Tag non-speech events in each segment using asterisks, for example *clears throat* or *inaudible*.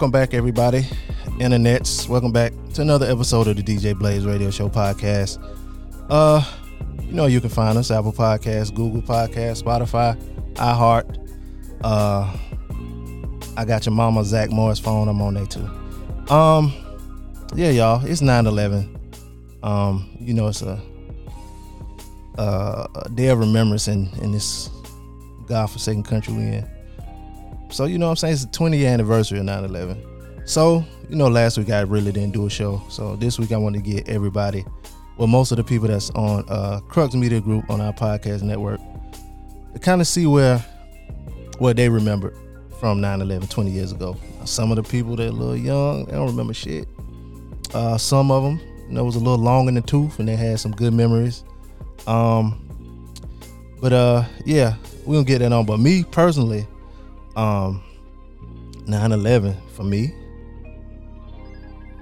Welcome back, everybody. Internets. Welcome back to another episode of the DJ Blaze Radio Show podcast. Uh, you know you can find us Apple Podcasts, Google Podcasts, Spotify, iHeart. Uh, I got your mama Zach Morris phone. I'm on there too. Um, yeah, y'all. It's 9/11. Um, you know it's a, a, day of remembrance in in this godforsaken country we're in. So, you know what I'm saying? It's the 20 year anniversary of 9 11. So, you know, last week I really didn't do a show. So this week I want to get everybody, well, most of the people that's on uh, Crux Media Group on our podcast network, to kind of see where what they remember from 9 11 20 years ago. Some of the people that are a little young, they don't remember shit. Uh, some of them, you know, was a little long in the tooth and they had some good memories. Um, but uh, yeah, we gonna get that on. But me personally, um 9-11 for me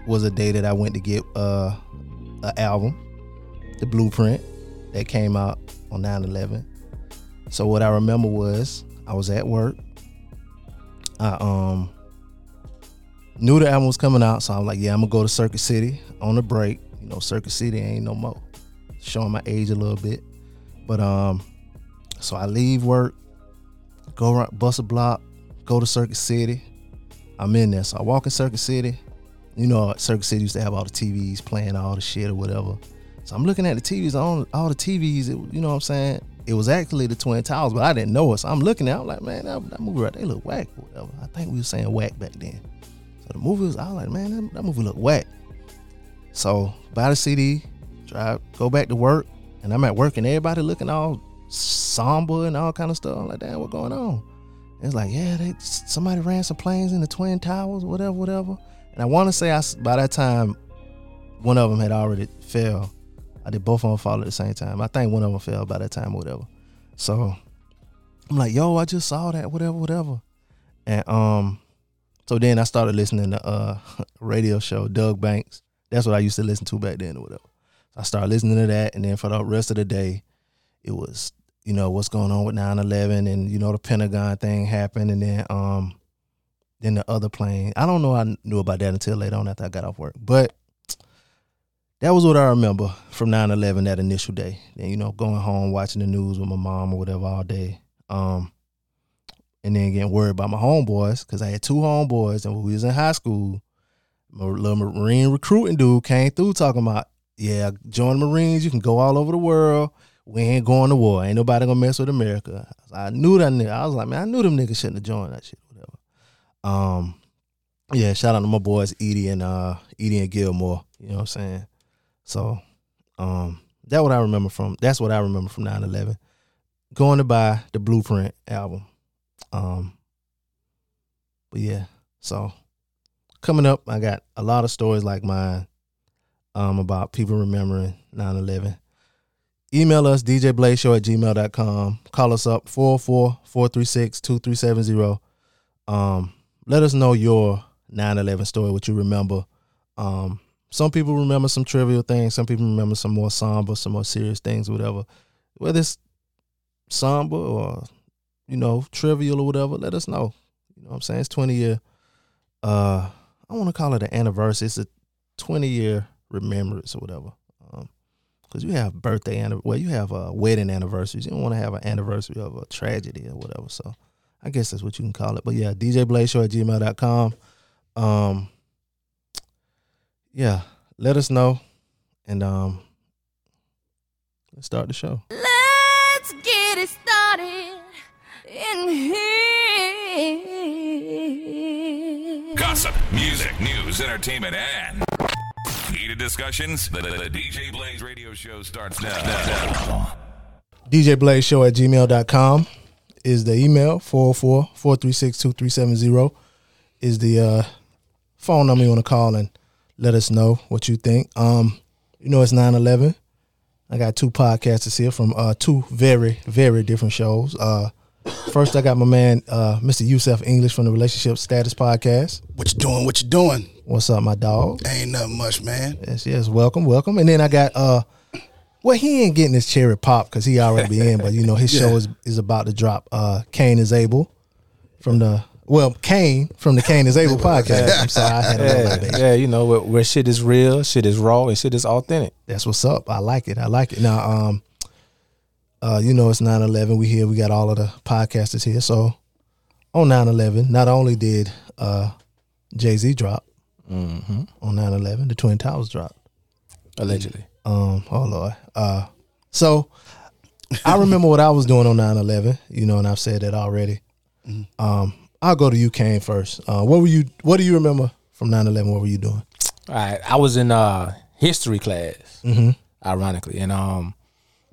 was a day that I went to get uh an album, the blueprint that came out on 9-11. So what I remember was I was at work. I um knew the album was coming out, so I'm like, yeah, I'm gonna go to Circuit City on a break. You know, Circuit City ain't no more. Showing my age a little bit. But um so I leave work, go around, bust a block, go to Circuit City. I'm in there. So I walk in Circuit City. You know, Circuit City used to have all the TVs playing all the shit or whatever. So I'm looking at the TVs on all the TVs. It, you know what I'm saying? It was actually the Twin Towers, but I didn't know it. So I'm looking at. it. I'm like, man, that, that movie right, there look whack or whatever. I think we were saying whack back then. So the movie was. I was like, man, that, that movie look whack. So buy the CD, drive, go back to work, and I'm at work, and everybody looking all somber and all kind of stuff. I'm like, damn, what going on? It's like, yeah, they somebody ran some planes in the twin towers, whatever, whatever. And I want to say, I by that time, one of them had already fell. I did both of them fall at the same time. I think one of them fell by that time, whatever. So I'm like, yo, I just saw that, whatever, whatever. And um, so then I started listening to uh *laughs* radio show Doug Banks. That's what I used to listen to back then, or whatever. So I started listening to that, and then for the rest of the day, it was you know what's going on with 9-11 and you know the pentagon thing happened and then um then the other plane. I don't know i knew about that until later on after i got off work but that was what i remember from 9-11 that initial day. And you know going home watching the news with my mom or whatever all day um and then getting worried about my homeboys because i had two homeboys and when we was in high school my little marine recruiting dude came through talking about yeah join the marines you can go all over the world we ain't going to war. Ain't nobody gonna mess with America. I knew that nigga. I was like, man, I knew them niggas shouldn't have joined that shit. Whatever. Um, yeah. Shout out to my boys Edie and uh Edie and Gilmore. You know what I'm saying? So, um, that what I remember from. That's what I remember from 9/11. Going to buy the Blueprint album. Um, but yeah. So coming up, I got a lot of stories like mine. Um, about people remembering 9/11 email us djblazeshow at gmail.com call us up 404-436-2370 um, let us know your 9-11 story what you remember. Um, some people remember some trivial things some people remember some more somber some more serious things whatever. Whether it's somber or you know trivial or whatever let us know. You know what i'm saying? It's 20 year uh i want to call it an anniversary. It's a 20 year remembrance or whatever because you have birthday well you have uh, wedding anniversaries. You don't want to have an anniversary of a tragedy or whatever so i guess that's what you can call it. But yeah dj blaze show at gmail.com um yeah let us know and um let's start the show. Let's get it started in here. Gossip music news entertainment and Heated discussions? The, the, the, DJ Blaze radio show starts now. DJ Blaze Show at gmail.com is the email. 404 436 2370 is the uh, phone number you want to call and let us know what you think. Um, You know, it's 9 11. I got two podcasters here from uh, two very, very different shows. Uh, First, I got my man, uh, Mr. Yusef English from the Relationship Status Podcast. What you doing? What you doing? What's up, my dog? Ain't nothing much, man. Yes, yes. Welcome, welcome. And then I got, uh, well, he ain't getting his cherry pop because he already be in, but you know his *laughs* yeah. show is, is about to drop. Uh, Kane is able from the Well, Kane from the Kane is Able *laughs* podcast. I'm sorry, I had a little Yeah, bit. yeah, you know where, where shit is real, shit is raw, and shit is authentic. That's what's up. I like it. I like it. Now, um, uh, you know, it's 9-11. We here. We got all of the podcasters here. So on 9-11, not only did uh, Jay Z drop Mm-hmm. on 9-11, the Twin Towers dropped. Allegedly. Um, oh Lord. Uh, so I remember what I was doing on 9-11, you know, and I've said that already. Um, I'll go to you, Kane, first. Uh, what were you? What do you remember from 9-11? What were you doing? All right, I was in uh history class, Mm-hmm. ironically, and um,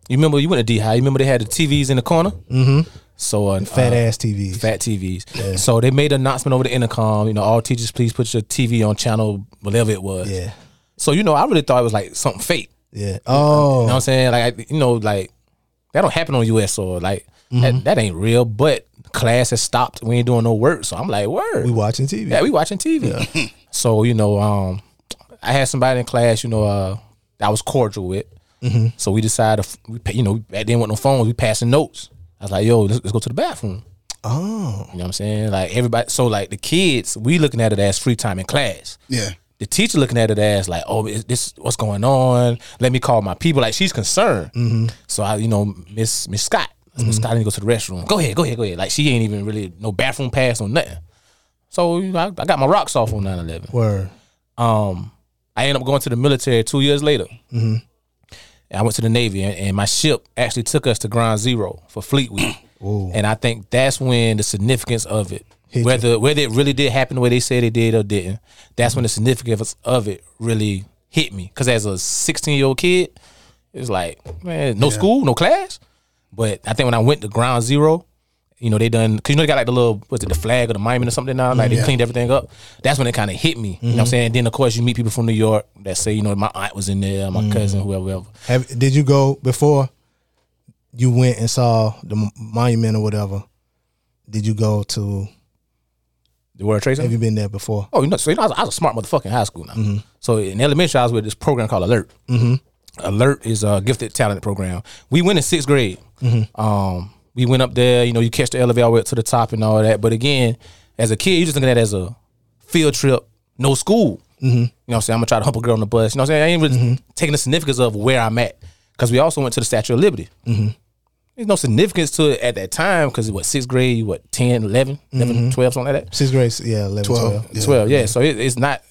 you remember you went to D High. You remember they had the TVs in the corner. Mm-hmm. So uh, Fat uh, ass TVs. fat TVs. So they made an announcement over the intercom. You know, all teachers, please put your TV on channel whatever it was. Yeah. So you know, I really thought it was like something fake. Yeah. Oh. You know what I'm saying? Like, I, you know, like that don't happen on US or like Mm-hmm. that, that ain't real. But class has stopped. We ain't doing no work. So I'm like, word. we watching TV. Yeah, we watching TV. *laughs* so you know, um, I had somebody in class, you know, uh, I was cordial with. Mm-hmm. So we decided, we, you know, back then with no phones, we passing notes. I was like, yo, let's, let's go to the bathroom. Oh. You know what I'm saying? Like everybody, so like the kids, we looking at it as free time in class. Yeah. The teacher looking at it as like, oh, is this what's going on? Let me call my people. Like she's concerned. Mm-hmm. So I, you know, Miss Miss Scott, Miss Scott, I need to go to the restroom. Go ahead, go ahead, go ahead. Like she ain't even really no bathroom pass or nothing. So you know, I, I got my rocks off on 9/11. Word. Um, I ended up going to the military two years later. Mm-hmm. I went to the Navy, and, and my ship actually took us to Ground Zero for Fleet Week. *clears throat* And I think that's when the significance of it, Hit you. whether whether it really did happen the way they said it did or didn't, that's when the significance of it really hit me. Because as a 16 year old kid, it was like, man, no school, no class. But I think when I went to Ground Zero, you know, they done because you know they got like the little what's it, the flag or the monument or something now. Like they cleaned everything up. That's when it kind of hit me. You know what I'm saying? Then of course you meet people from New York that say, you know, my aunt was in there, my cousin, whoever, whoever. Have did you go before you went and saw the monument or whatever? Did you go to? The World Trade Center. Have you been there before? Oh, you know, so you know, I was, I was a smart motherfucker in high school now. So in elementary, I was with this program called Alert. Mm-hmm. Alert is a gifted talent program. We went in sixth grade. Um, we went up there. You know, you catch the elevator all the way up to the top and all that. But again, as a kid, you just looking at it as a field trip, no school. Mm-hmm. You know, what I'm saying I'm gonna try to hump a girl on the bus. You know, what I'm saying I ain't really mm-hmm. taking the significance of where I'm at because we also went to the Statue of Liberty. Mm-hmm. There's no significance to it at that time because what sixth grade, you what 10, 11, 11 mm-hmm. 12, something like that. Sixth grade, yeah, 11, 12. 12. Yeah. 12 yeah so it, it's not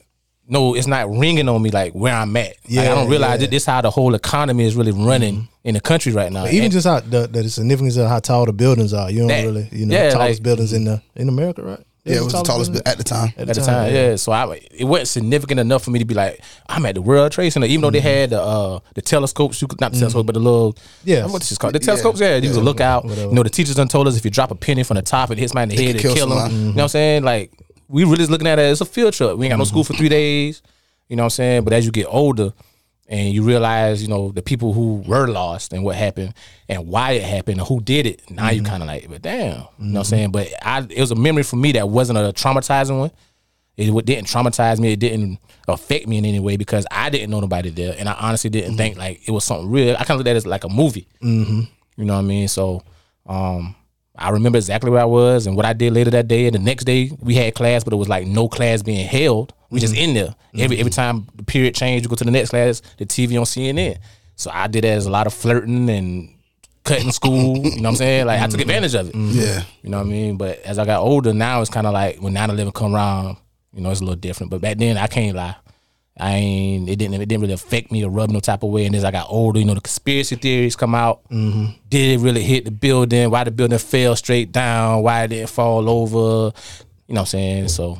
no it's not ringing on me like where i'm at yeah Yeah, i don't realize yeah. that this how the whole economy is really running mm-hmm. in the country right now Even And- just how the, the significance of how tall the buildings are. You don't That- really, you know, yeah, tallest like- buildings in the in America, right? Yeah, it was the tallest building? bit at the time. at the time, yeah. So I, it wasn't significant enough for me to be like, I'm at the World Trade Center, even though they mm-hmm. had the uh, the telescopes. You could not the telescope, mm-hmm. but the little, Yeah. what this is called, the telescopes. Yeah, you could look out. You know, the teachers done told us if you drop a penny from the top, it hits my in the head, could it kill kill them. someone. You know what I'm saying? Like we really just looking at it as a field trip. We ain't got no school for three days. You know what I'm saying? But as you get older. And you realize, you know, the people who were lost and what happened and why it happened and who did it. Now you kind of like, but damn, you know what I'm saying? But I, it was a memory for me that wasn't a traumatizing one. It didn't traumatize me. It didn't affect me in any way because I didn't know nobody there, and I honestly didn't think like it was something real. I kind of looked at it as like a movie. Mm-hmm. You know what I mean? So, um, I remember exactly where I was and what I did later that day. And the next day we had class, but it was like no class being held. We just mm-hmm. in there. Every mm-hmm. every time the period changed, you go to the next class, the TV on CNN. So I did that as a lot of flirting and cutting school. you know what I'm saying? Like I took mm-hmm. advantage of it. Yeah. You know what I mean? But as I got older, now it's kind of like when 9/11 come around, you know, it's a little different. But back then, I can't lie. I ain't. It didn't. It didn't really affect me or rub no type of way. And as I got older, you know, the conspiracy theories come out. Mm-hmm. Did it really hit the building? Why the building fell straight down? Why it didn't fall over? You know what I'm saying? So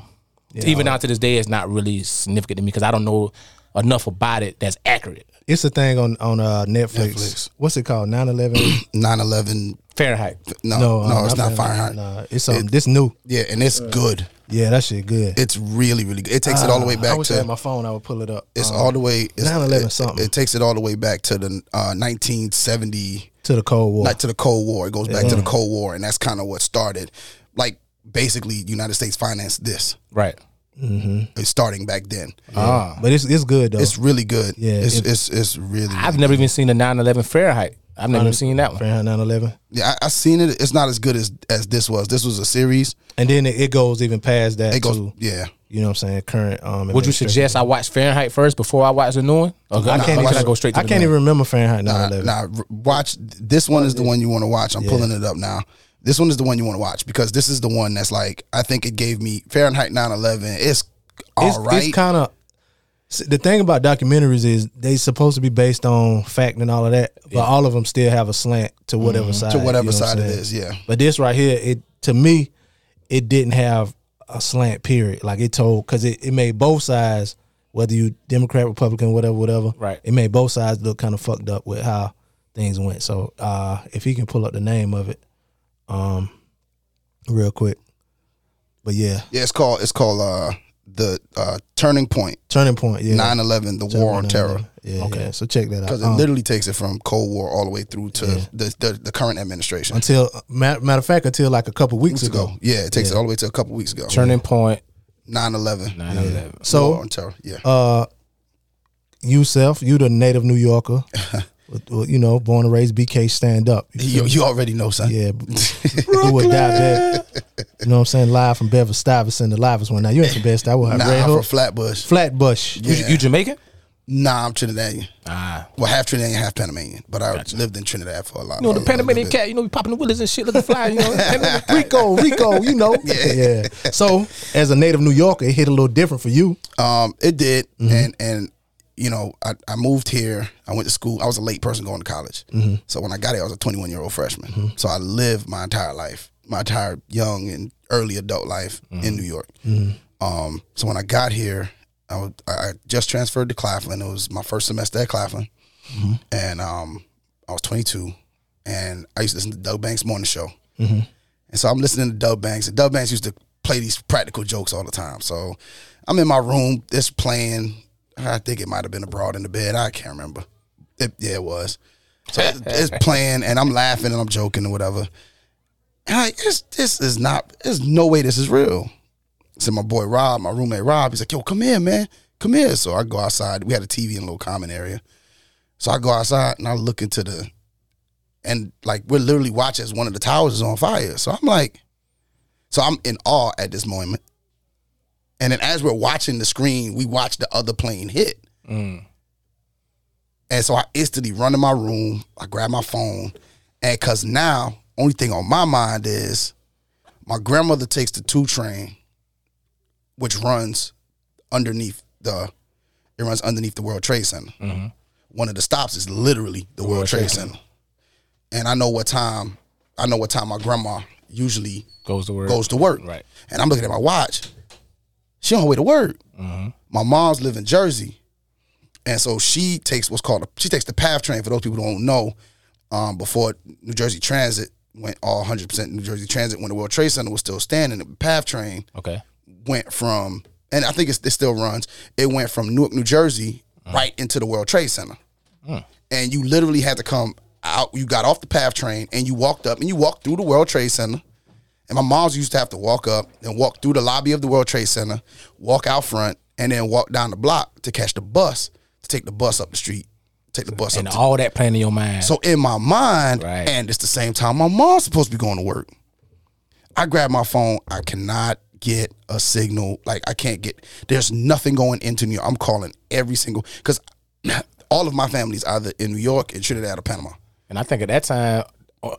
even now to this day, it's not really significant to me because I don't know enough about it that's accurate. It's a thing on on uh, Netflix. Netflix. What's it called? 9-11? 9/11. *clears throat* Fahrenheit. No, no, no, uh, it's not Fahrenheit. Nah, it's something. this new. Yeah, and it's good. Yeah, that shit good. It's really, really good. It takes it all the way Ah, I back wish I had to. my phone. I would pull it up. It's Um, all the way. It's, 9/11 it, something. It, takes it all the way back to the uh, 1970, to the Cold War. like to the Cold War. It goes back to the Cold War, and that's kind of what started. Like basically, United States financed this. Right. It's starting back then. Ah. but it's it's good though. It's really good. Yeah, it's it- it's, it's really. I've never even seen a 9/11 Fahrenheit. I've never seen that one. Fahrenheit 9/11. Yeah, I, I seen it. It's not as good as as this was. This was a series. And then it, it goes even past that It goes, to yeah. you know what I'm saying current. Um, Would you suggest I watch Fahrenheit first before I watch the new one? Or I can't. or Even, I go straight to I the can't new even one? remember Fahrenheit Nah, nah, watch this one is the one you want to watch. I'm pulling it up now. This one is the one you want to watch because this is the one that's like I think it gave me Fahrenheit 9/11. It's all it's, right. it's kind of the thing about documentaries is they supposed to be based on fact and all of that, but all of them still have a slant to whatever side Mm-hmm. to whatever you know side it is. Yeah. But this right here, it to me, it didn't have a slant. Period. Like it told because it, it made both sides, whether you Democrat, Republican, whatever, whatever. Right. It made both sides look kind of fucked up with how things went. So uh if he can pull up the name of it, um, real quick. But yeah, Yeah, it's called it's called uh the uh turning point turning point. Yeah, 9/11 the war on terror. Yeah, okay. So check that out. Because it Um, literally takes it from Cold War all the way through to Yeah. the, the the current administration. until matter, matter of fact, until like a couple weeks, Weeks ago. ago. Yeah, it takes it all the way to a couple weeks ago. Turning point 9/11. 9 11. So war on terror. Yeah. uh you self, you the native New Yorker, with- *laughs* with, you know, born and raised BK stand up. You you, you already know, son. Yeah, *laughs* do or die bet. You know what I'm saying? Live from Bedford Stuyvesant, the livest one. Now you ain't from Best. I was Nah, Red I'm from Flatbush. Flatbush. You, Yeah. you Jamaican? Nah, I'm Trinidadian. Ah. Well, half Trinidadian, half Panamanian. But I lived in Trinidad for a lot. You know, the a- a Panamanian cat, you know, we popping the willies and shit looking fly, you know. *laughs* Rico, Rico, you know. *laughs* Yeah. So as a native New Yorker, it hit a little different for you. Um, it did, Mm-hmm. and and you know, I, I moved here. I went to school. I was a late person going to college. Mm-hmm. So when I got here, I was a 21 year old freshman. So I lived my entire life, my entire young and early adult life Mm-hmm. in New York. Um, so when I got here, I, was, I just transferred to Claflin. It was my first semester at Claflin, Mm-hmm. and um, I was 22, and I used to listen to Doug Banks' morning show. Mm-hmm. And so I'm listening to Doug Banks, and Doug Banks used to play these practical jokes all the time. So I'm in my room, it's playing. I think it might have been abroad in the bed. I can't remember. It, yeah, it was. So it- *laughs* it's playing, and I'm laughing and I'm joking or whatever. And I, it's, this is not. There's no way this is real. So my boy Rob, my roommate Rob, he's like, "Yo, come here, man, come here." So I go outside. We had a TV in a little common area. So I go outside and I look into the, and like we're literally watching as one of the towers is on fire. So I'm like, so I'm in awe at this moment. And then as we're watching the screen, we watch the other plane hit. Mm. And so I instantly run to my room. I grab my phone, and cause now only thing on my mind is my grandmother takes the two train, which runs underneath the it runs underneath the World Trade Center. Mm-hmm. One of the stops is literally the World, Trade, Center. And I know what time I know what time my grandma usually Goes to work. goes to work. Right. And I'm looking at my watch. She on her way to work. Mm-hmm. My mom's live in Jersey. And so she takes what's called a, she takes the PATH train for those people who don't know. Um, before New Jersey Transit went all 100% New Jersey Transit when the World Trade Center was still standing, the PATH train Okay. went from, and I think it's, it still runs. It went from Newark, New Jersey, mm. right into the World Trade Center, mm. and you literally had to come out. You got off the PATH train and you walked up and you walked through the World Trade Center. And my mom's used to have to walk up and walk through the lobby of the World Trade Center, walk out front, and then walk down the block to catch the bus to take the bus up the street, take the bus And up. To, all that playing in your mind. so in my mind, Right. and it's the same time my mom's supposed to be going to work. I grab my phone. I cannot get a signal. Like I can't get. There's nothing going into New York. I'm calling every single because *clears throat* all of my family's either in New York, in Trinidad, or Panama. and I think at that time,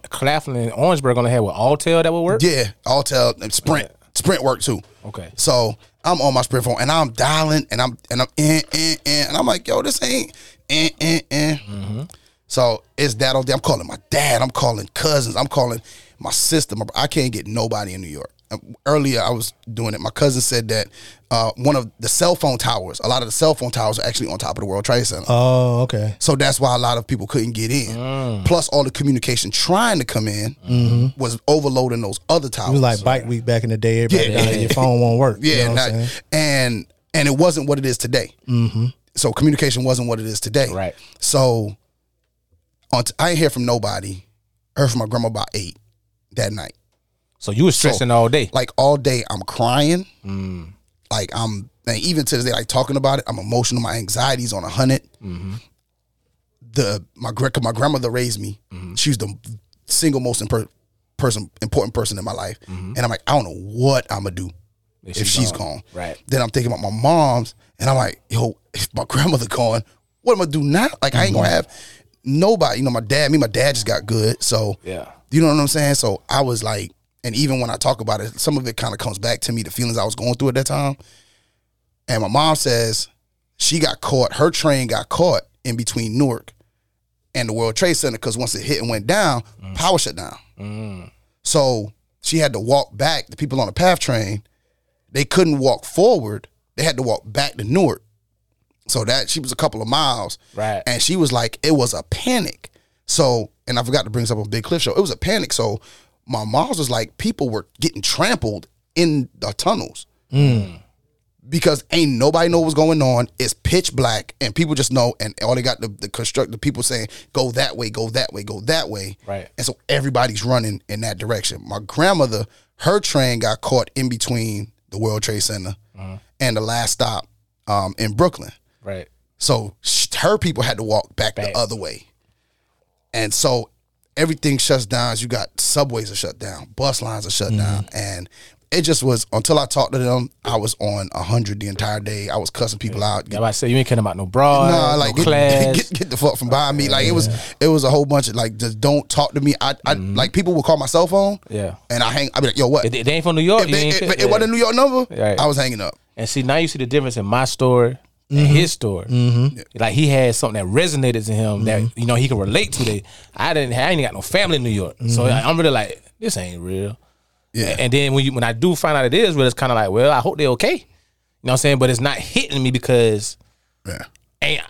Claflin and Orangeburg only had what Alltel that would work. Yeah, Alltel Sprint. Sprint work too. Okay. So I'm on my Sprint phone and I'm dialing and I'm and I'm in in in and I'm like, yo, this ain't in in in. So it's that all day. I'm calling my dad. I'm calling cousins. I'm calling my sister. My, I can't get nobody in New York. Um, Earlier, I was doing it. My cousin said that uh, one of the cell phone towers, a lot of the cell phone towers are actually on top of the World Trade Center. Oh, okay. So that's why a lot of people couldn't get in. Plus, all the communication trying to come in was overloading those other towers. It was like bike week back in the day. Everybody Yeah. down your phone won't work. you Yeah, know what I'm not- and and it wasn't what it is today. Mm-hmm. So communication wasn't what it is today. Right. So on t- I ain't hear from nobody. Heard from my grandma about eight that night. So you was stressing all day. Like all day, I'm crying. Mm. Like I'm, and even to this day, like talking about it, I'm emotional. My anxiety's on a 100 mm-hmm. the my my grandmother raised me. Mm-hmm. She was the single most impor- person important person in my life, mm-hmm. and I'm like, I don't know what I'm gonna do if, she's she's gone. gone. Right. Then I'm thinking about my mom's, and I'm like, yo, if my *laughs* grandmother gone, what am I gonna do now? Like, I ain't gonna have nobody. You know, my dad. Me, my dad just got good, so Yeah. you know what I'm saying. So I was like, and even when I talk about it, some of it kind of comes back to me, the feelings I was going through at that time. And my mom says she got caught. Her train got caught in between Newark and the World Trade Center because once it hit and went down, mm. power shut down. Mm. So she had to walk back. The people on the PATH train, they couldn't walk forward. They had to walk back to Newark. So that she was a couple of miles. Right. And she was like, it was a panic. So, and I forgot to bring this up on Big Cliff Show. It was a panic. So my mom's was like, people were getting trampled in the tunnels because ain't nobody know what's going on. It's pitch black, and people just know, and all they got the, the construct the people saying, "Go that way, go that way, go that way." Right. And so everybody's running in that direction. My grandmother, her train got caught in between the World Trade Center Uh-huh. and the last stop um, in Brooklyn. Right. So her people had to walk back, Back. the other way. And so everything shuts down. You got subways are shut down, bus lines are shut Mm-hmm. down. And it just was until I talked to them, I was on a hundred the entire day. I was cussing people out. Yeah, I say you ain't caring about no bra, Nah, no like get, class. get, get the fuck from behind me. Like it was it was a whole bunch of like just don't talk to me. I, I like people would call my cell phone. Mm-hmm. Yeah. And I hang I'd be like, yo, what? If they, ain't from New York. If they- if fit- it, yeah. wasn't a New York number, Right. I was hanging up. And see, now you see the difference in my story Mm-hmm. and his story. Like he had something that resonated to him that you know he can relate to. That I didn't. I ain't got no family in New York, so I, I'm really like, this ain't real. Mm-hmm. Yeah. And then when you when I do find out it is real, it's kind of like, well, I hope they're okay. You know what I'm saying? But it's not hitting me because Yeah. ain't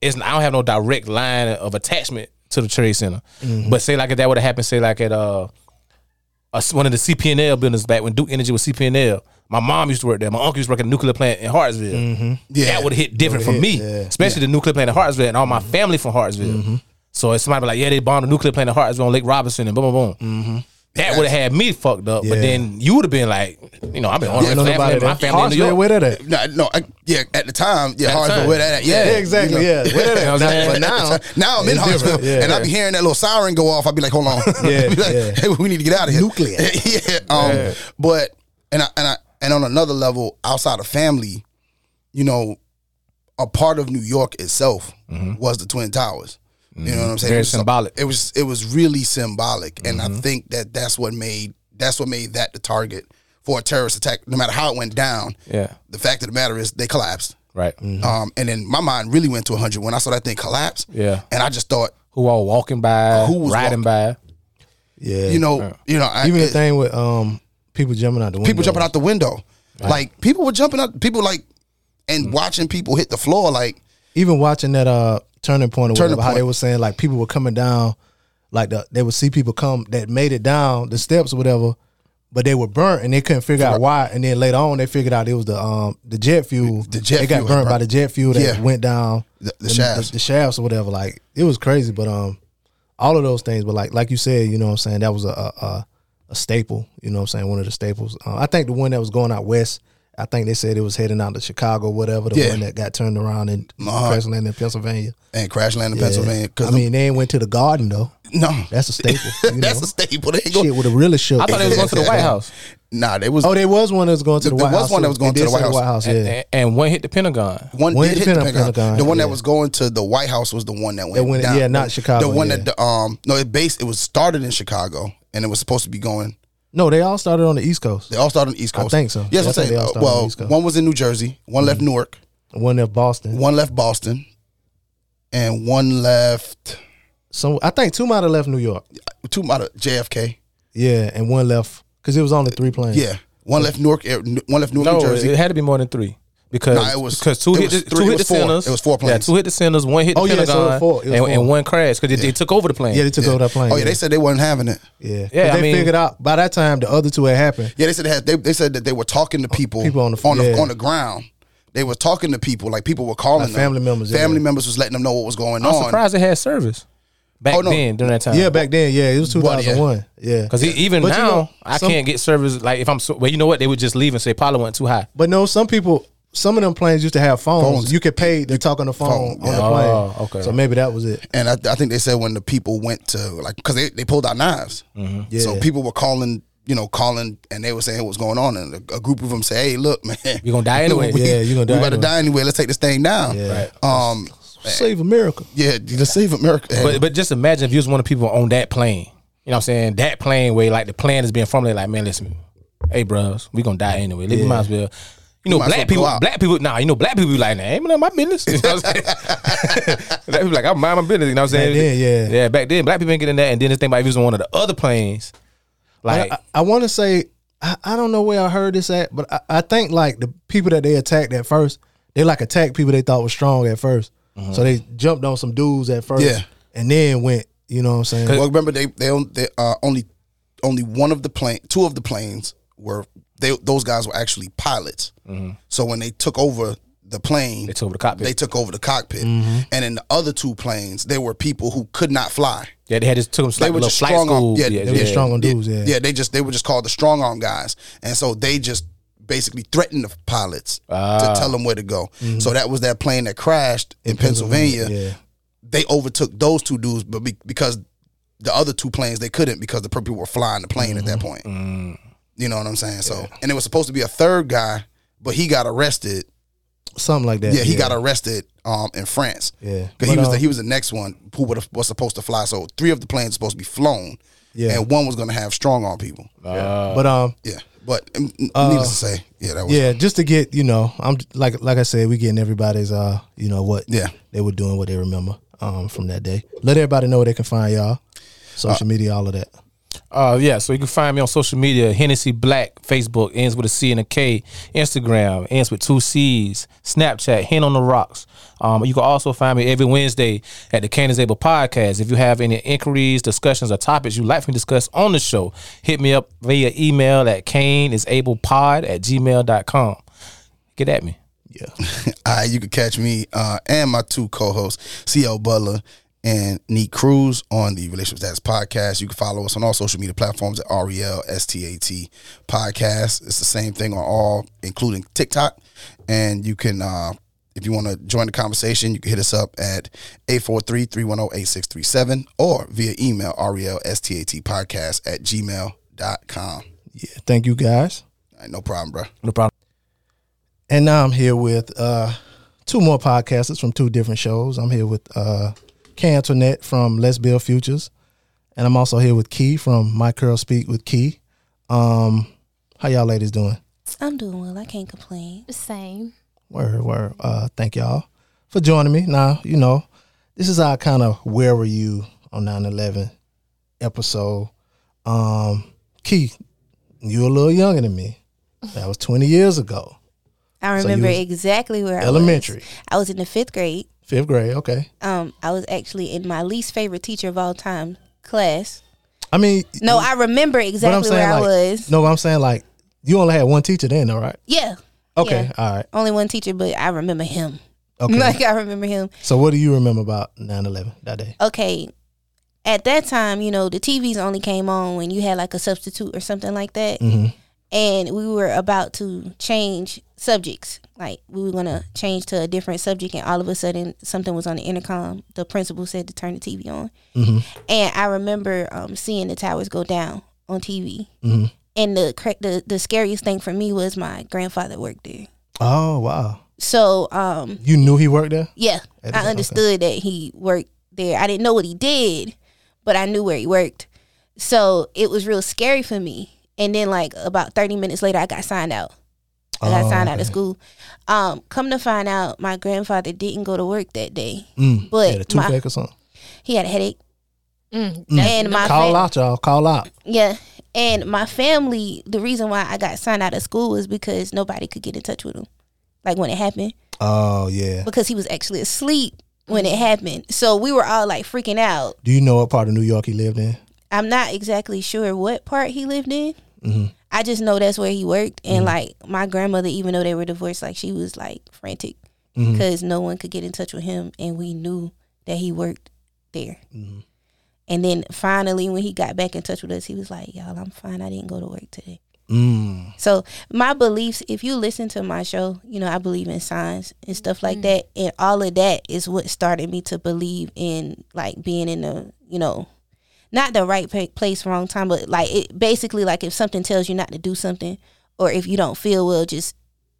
it's I don't have no direct line of attachment to the trade center. Mm-hmm. But say like if that would have happened, say like at uh, one of the CP&L buildings back when Duke Energy was CP&L. My mom used to work there. My uncle used to work at a nuclear plant in Hartsville. Mm-hmm. Yeah. That would have hit different for me, especially the nuclear plant in Hartsville and all my family from Hartsville. Mm-hmm. So if somebody like, yeah, they bombed a nuclear plant in Hartsville on Lake Robinson and boom, boom, boom. Mm-hmm. That would have had me fucked up. But then you would have been like, you know, I've been on I yeah, know family, my family in New Hartsville, York. where that at? No, no, I, yeah. At the time, yeah, At Hartsville, where that at? Yeah, Yeah, exactly. you know. Yeah, where that *laughs* at? what I'm saying? But now, now I'm in It's Hartsville. Yeah. and I be hearing that little siren go off. I be like, hold on, *laughs* Yeah, *laughs* like, yeah. hey, we need to get out of here. Nuclear. yeah. Um, but and I, and I and on another level, outside of family, you know, a part of New York itself was the Twin Towers. You know what I'm saying? Mm-hmm. Very it was some- symbolic. It was it was really symbolic, and Mm-hmm. I think that that's what made that's what made that the target for a terrorist attack. No matter how it went down, Yeah. the fact of the matter is they collapsed. Right. Um, and then my mind really went to 100 when I saw that thing collapse. Yeah. And I just thought, Who all walking by, Who was riding by. Yeah. you know, you know, I, even the thing with um people jumping out the window. people jumping out the window, like people were jumping out, people like, and watching people hit the floor, like, even watching that uh turning point or Turning whatever, how they were saying like people were coming down, like the, they would see people come that made it down the steps or whatever, but they were burnt and they couldn't figure out why. And then later on they figured out it was the um the jet fuel. The jet they got fuel burnt had by the jet fuel that Yeah. went down The- the shafts. the, shafts or whatever. Like it was crazy, but um all of those things. But like like you said, you know what I'm saying that was a a, a, a staple. You know what I'm saying one of the staples. Uh, I think the one that was going out west. I think they said it was heading out to Chicago, whatever. The Yeah. one that got turned around in Uh-huh. crash landed in Pennsylvania. and crash land in Yeah. Pennsylvania. Cause I mean, they ain't went to the garden though. no, That's a staple. *laughs* You that's know? a staple. They ain't go, shit would have really shook. I thought they was going to the White House. nah, they was, Oh, there was one that was going to the White House. There was one that was going They to did the say White House. Yeah. And, and- and one hit the Pentagon. One One hit hit the the Pentagon. Pentagon, The one yeah. that was going to the White House was the one that went, went- down. yeah, not Chicago, The one yeah. that the, um no, it based it was started in Chicago and it was supposed to be going. No, they all started on the East Coast. They all started on the East Coast. I think so. Yes, Yeah, I I'm think saying. uh, started on well, one was in New Jersey, one left Newark, One left Boston. one left Boston, and one left So I think two might have left New York. two might of JFK. Yeah, and one left because it was only three planes. Yeah, one left Newark, one left Newark, No, New Jersey. it had to be more than three. Because it was- because two it hit the, three- two it hit the four. centers. It was four Yeah, planes. two hit the centers. One hit the Oh, yeah, so it was Pentagon, four. And, and one crashed because they, they took over the plane. yeah, they took over that plane. oh yeah, they said they weren't having it. yeah, Yeah, I they mean- figured out by that time the other two had happened. Yeah, they said they, had, they, they said that they were talking to oh, people, people on the- on the yeah. on the ground. They were talking to people, like people were calling Like them. family members, yeah. Family members was letting them know what was going I'm on. surprised they had service back Oh, no. then during that time. Yeah, back then, yeah, it was two What, yeah. thousand one. Yeah, Because even But you now, know, I some- can't get service. Like if I'm, so, well, you know what? They would just leave and say Apollo went too high. But no, some people some of them planes used to have phones. Phones. You could pay to talk on the phone, Phone, on yeah. the plane. Oh, okay. So maybe that was it. And I, I think they said when the people went to like because they, they pulled out knives, Yeah. so people were calling, you know, calling, and they were saying what's going on, and a, a group of them say, "Hey, look, man, you're gonna die *laughs* anyway. we, Yeah, you're gonna die we about to anyway. die anyway. Let's take this thing down." Yeah. Um. Save America. Yeah. To save America. But but just imagine if you was one of the people on that plane. You know what I'm saying? That plane where like the plan is being formulated. Like man, listen, hey bros, we gonna die anyway. Yeah. We might as well. You know, might as black well people, out. black people, nah, you know, black people be like, nah, ain't none of my business. You know what I'm saying? *laughs* black people like, I mind my business. You know what I'm saying? then, yeah. yeah. Back then, black people ain't getting that. And then this thing about if you was on one of the other planes, like, I, I want to say I, I don't know where I heard this at, but I, I think like the people that they attacked at first, they like attacked people they thought was strong at 1st So they jumped on some dudes at first, Yeah. and then went. You know what I'm saying? Well, remember they they, they uh, only only one of the plane, two of the planes were they those guys were actually pilots. Mm-hmm. So when they took over the plane, they took over the cockpit. they took over the cockpit, mm-hmm. and in the other two planes, there were people who could not fly. yeah, they had just took them They like were just strong arm. Yeah, yeah, They were strong on dudes. Yeah, yeah. They just they were just called the strong arm guys, and so they just basically threatened the pilots to ah. tell them where to go. Mm-hmm. So that was that plane that crashed in, Pennsylvania. Yeah. They overtook those two dudes, but be, because the other two planes they couldn't because the people were flying the plane at that point. Mm. You know what I'm saying? So and it was supposed to be a third guy, but he got arrested. something like that. Yeah, he got arrested um, in France. Yeah. because he But, was the, um, he was the next one who was supposed to fly. So three of the planes were supposed to be flown. Yeah. and one was going to have strong arm people. But um, Yeah, but um, needless to say, yeah, that was yeah, just to get you know, I'm like like I said, we getting everybody's uh, you know what Yeah. they were doing, what they remember um from that day. Let everybody know where they can find y'all, social media, all of that. Uh, yeah, so you can find me on social media, Hennessy Black, Facebook, ends with a C and a K, Instagram, ends with two C's, Snapchat, Hen on the Rocks. Um, you can also find me every Wednesday at the is Able podcast. If you have any inquiries, discussions, or topics you'd like me to discuss on the show, hit me up via email at kaneisablepod at gmail.com. Get at me. Yeah, *laughs* All right, you can catch me uh, and my two co-hosts, CL Butler and Neat Cruz on the Relationship Status Podcast. You can follow us on all social media platforms at REL STAT Podcast. It's the same thing on all, including TikTok. And you can, uh, if you want to join the conversation, you can hit us up at 843-310-8637 or via email REL STAT Podcast at gmail.com. yeah. Thank you guys. Right, no problem, bro. No problem. And now I'm here with uh two more podcasters from two different shows. I'm here with uh Kay Antoinette from Let's Build Futures. And I'm also here with Key from My Curl Speak with Key. Um, how y'all ladies doing? I'm doing well. I can't complain. Same. Word, word. Uh, thank y'all for joining me. Now, you know, this is our kind of where were you on 9-11 episode. Um, Key, you a little younger than me. That was 20 years ago. I remember was exactly where elementary. I was. I was in the fifth grade. Fifth grade, okay. Um, I was actually in my least favorite teacher of all time class. I mean, No, I remember exactly where I was. No, I'm saying like you only had one teacher then, all right? Yeah. Okay, Yeah. all right. Only one teacher, but I remember him. Okay. *laughs* Like I remember him. so what do you remember about 9-11 that day? Okay. At that time, you know, the TVs only came on when you had like a substitute or something like that. Mm-hmm. And we were about to change subjects. Like we were gonna change to a different subject, and all of a sudden something was on the intercom. The principal said to turn the TV on, Mm-hmm. and I remember um, seeing the towers go down on TV. Mhm. And the, the the scariest thing for me was my grandfather worked there. Oh wow. So um, You knew he worked there? yeah, That I okay. understood that he worked there. I didn't know what he did, but I knew where he worked. So it was real scary for me. And then like about 30 minutes later I got signed out. I got Oh, signed out of school. Um, come to find out my grandfather didn't go to work that day. Mm. But Had a my- toothache or something. He had a headache. Mm, And my Call fam- out, y'all. Call out. Yeah. And my family, the reason why I got signed out of school was because nobody could get in touch with him. Like when it happened. Oh yeah. Because he was actually asleep when it happened. So we were all like freaking out. Do you know what part of New York he lived in? I'm not exactly sure what part he lived in. Mhm. I just know that's where he worked. And like my grandmother, even though they were divorced, like she was like frantic because no one could get in touch with him. And we knew that he worked there. Mhm. And then finally, when he got back in touch with us, he was like, Y'all, I'm fine. I didn't go to work today. Mm. So my beliefs, if you listen to my show, you know I believe in signs and stuff like that, and all of that is what started me to believe in like being in the you know, not the right place, wrong time, but like it basically like if something tells you not to do something, or if you don't feel well, just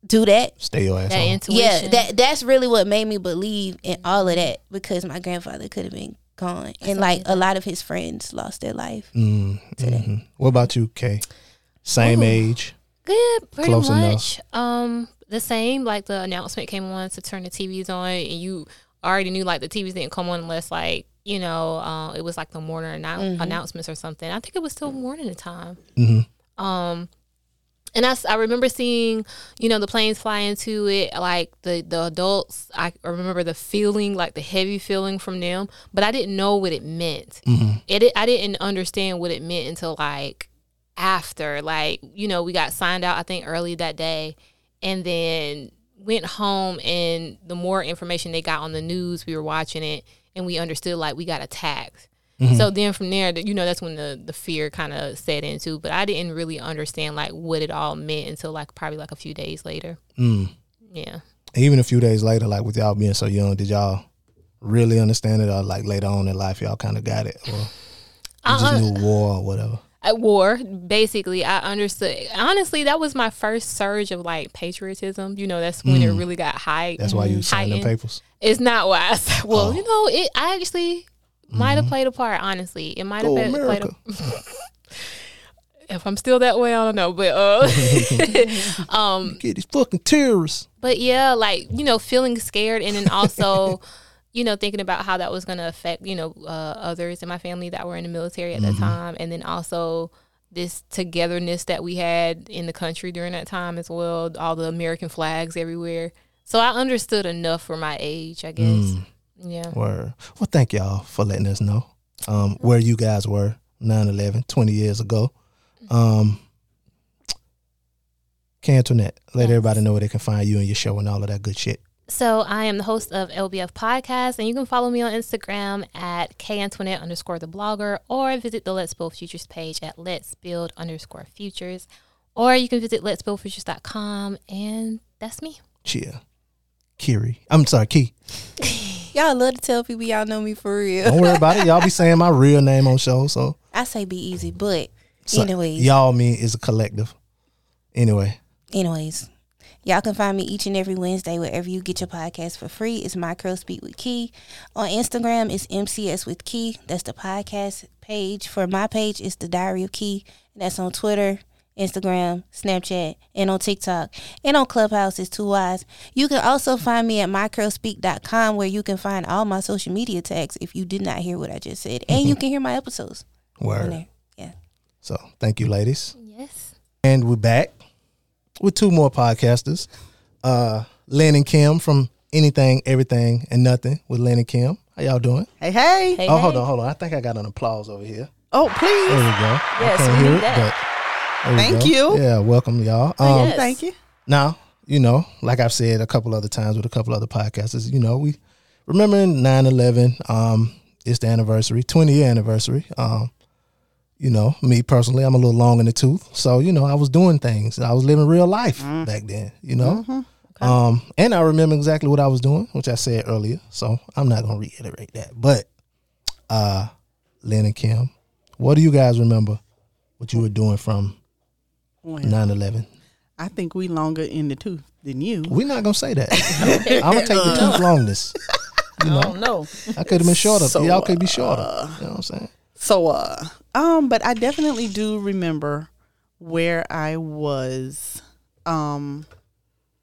do that. Stay your ass That home. intuition. Yeah, that that's really what made me believe in all of that because my grandfather could have been gone, and like a lot of his friends lost their life. Mm, mhm. What about you, Kay? Same Ooh. age. Good, pretty Close enough. much. Um, the same. Like the announcement came on to turn the TVs on, and you already knew like the TVs didn't come on unless like you know uh, it was like the morning annou- announcements or something. I think it was still morning time. Mm-hmm. Um, and I, I remember seeing, you know, the planes fly into it, like the, the adults. I remember the feeling, like the heavy feeling from them, but I didn't know what it meant. It, I didn't understand what it meant until like after, like, you know, we got signed out, I think early that day, and then went home. And the more information they got on the news, we were watching it and we understood like we got attacked. So then from there, you know, that's when the, the fear kind of set into. But I didn't really understand like what it all meant until like probably like a few days later. Mm. Yeah. Even a few days later, like with y'all being so young, did y'all really understand it, or like later on in life, y'all kind of got it, or you just Uh-uh. knew war or whatever? At war, basically, I understood. Honestly, that was my first surge of like patriotism. You know, that's when it really got high. That's why you signed the papers. It's not why I said, well, Oh. you know, it I actually might have played a part, honestly. It might have been played a *laughs* if I'm still that way, I don't know. But uh *laughs* *laughs* um Get these fucking terrorists. but yeah, like, you know, feeling scared and then also, you know, thinking about how that was gonna affect, you know, uh, others in my family that were in the military at Mm-hmm. the time. And then also this togetherness that we had in the country during that time as well, all the American flags everywhere. So I understood enough for my age, I guess. Mm. Yeah. Word. Well, thank y'all for letting us know um, where you guys were 9-11, 20 years ago. Um, Kay Antoinette, let Yes. everybody know where they can find you and your show and all of that good shit. So I am the host of LBF Podcast, and you can follow me on Instagram at kantoinette underscore the blogger, or visit the Let's Build Futures page at Let's Build underscore Futures, or you can visit let'sbuildfutures.com, and that's me. Cheer. Kiri. I'm sorry, Key. *laughs* Y'all love to tell people y'all know me for real. Don't worry about it. Y'all be *laughs* saying my real name on show, so, I say be easy, but so anyways, y'all mean is a collective. Anyway, anyways, y'all can find me each and every Wednesday wherever you get your podcast for free. It's My Curl Speak with Key. On Instagram, it's MCS with Key. That's the podcast page. For my page, it's the Diary of Key. And that's on Twitter, Instagram, Snapchat, and on TikTok. And on Clubhouse, it's Two Wise. You can also find me at microspeak.com where you can find all my social media tags if you did not hear what I just said. And you mm-hmm. can hear my episodes on word. Yeah. So thank you, ladies. Yes. And we're back with two more podcasters. Uh Lynn and Kim from Anything, Everything, and Nothing with Lynn and Kim. How y'all doing? Hey, hey. Hey, oh, hey. hold on, hold on. I think I got an applause over here. Oh, please. There please. we go. I Yes, can't we hear need it, that. but Thank you. Yeah, welcome y'all. Um, Oh, yes. Thank you. Now, you know, like I've said a couple other times with a couple other podcasters, you know, we remembering 9-11, um, it's the anniversary, 20 year anniversary. Um, you know, me personally, I'm a little long in the tooth. So, you know, I was doing things. I was living real life back then, you know. Um, and I remember exactly what I was doing, which I said earlier. So I'm not gonna reiterate that. But uh Lynn and Kim, what do you guys remember what you were doing from Well, 9-11? I think we longer in the tooth than you. We're not gonna say that. *laughs* I'm gonna take the tooth longness. You know, no. I could have been shorter. So, Y'all could be shorter. you know what I'm saying? So, uh, um, but I definitely do remember where I was, um,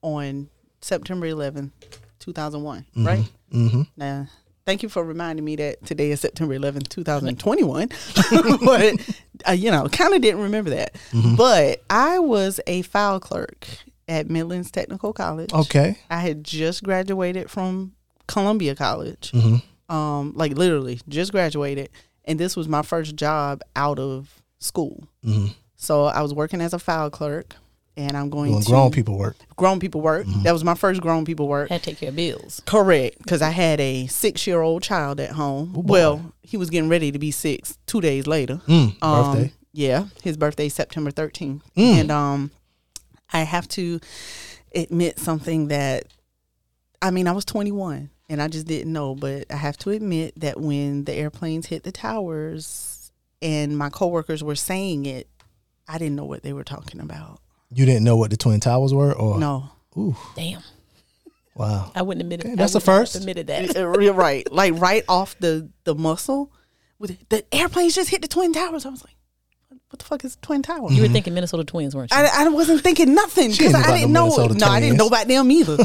on September 11th, 2001, right? Mm-hmm. Now, thank you for reminding me that today is September 11th, 2021. *laughs* but, uh, you know, kind of didn't remember that. Mm-hmm. But I was a file clerk at Midlands Technical College. Okay. I had just graduated from Columbia College. Mm-hmm. Um, like literally just graduated, and this was my first job out of school. Mm-hmm. So I was working as a file clerk, and I'm going Doing to grown people work. grown people work. Mm-hmm. That was my first grown people work. Had to take care of bills. Correct, because I had a six year old child at home. Oh, boy. well, he was getting ready to be six two days later. Mm, Um, birthday. Yeah, his birthday September 13th. Mm. And um I have to admit something that I mean, I was 21 and I just didn't know, but I have to admit that when the airplanes hit the towers and my coworkers were saying it, I didn't know what they were talking about. You didn't know what the Twin Towers were, or No. Damn. Wow. I wouldn't admit it. Okay, that's the first. Admitted that. *laughs* You're right. Like right off the the muscle with the airplanes just hit the twin towers. I was like, what the fuck is twin towers? You were mm-hmm. thinking Minnesota Twins, weren't you? I, I wasn't thinking nothing She because ain't I about didn't no know. Minnesota No, I didn't know about them either.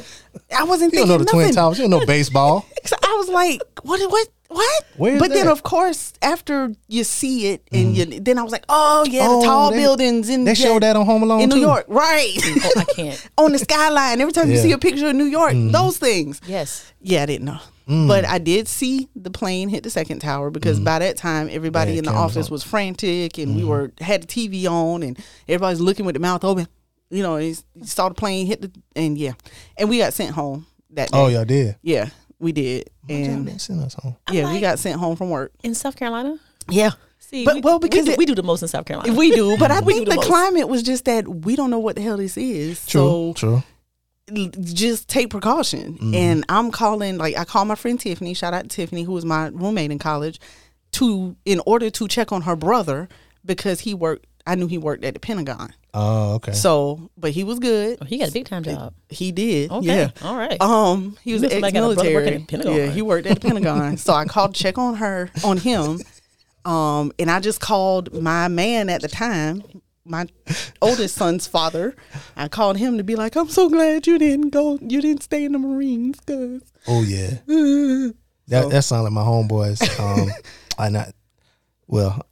I wasn't You don't thinking know the nothing. Twin Towers. You don't know baseball. *laughs* So I was like, what? What? What? Where is but then, that? of course, after you see it, and mm-hmm. you, then I was like, oh yeah, Oh, the tall they- buildings in They yeah, showed that on Home Alone in New too. York, right? oh, I can't. *laughs* on the skyline. Every time you Yeah. see a picture of New York, mm-hmm. those things. Yes. Yeah, I didn't know. Mm. But I did see the plane hit the second tower because by that time everybody Yeah, in the office on. was frantic and we Mm-hmm. were had the TV on and everybody's looking with the mouth open. You know, he saw the plane hit the and yeah, and we got sent home that day. Oh, y'all did. yeah, we did, Y'all and didn't send us home. yeah, we got sent home from work. In South Carolina? Yeah, See, But- we, well, we because do, it- we do the most in South Carolina. we do, but I *laughs* think the the climate was just that we don't know what the hell this is. True. So True. L- just take precaution. Mm-hmm. And I'm calling, like, I called my friend Tiffany, shout out to Tiffany, who was my roommate in college, to in order to check on her brother because he worked. I knew he worked at the Pentagon. Oh, okay. So, but he was good. Oh, he got a big time job. He did. Okay. Yeah. All right. Um, he was You know somebody got a brother ex-military. working at the Pentagon. Yeah, he worked at the Pentagon. so I called to check on her, on him. *laughs* Um, and I just called my man at the time, my oldest son's father. I called him to be like, "I'm so glad you didn't go, you didn't stay in the Marines, cause Oh yeah. *laughs* That that sounds like my homeboys. Um, *laughs* I not well.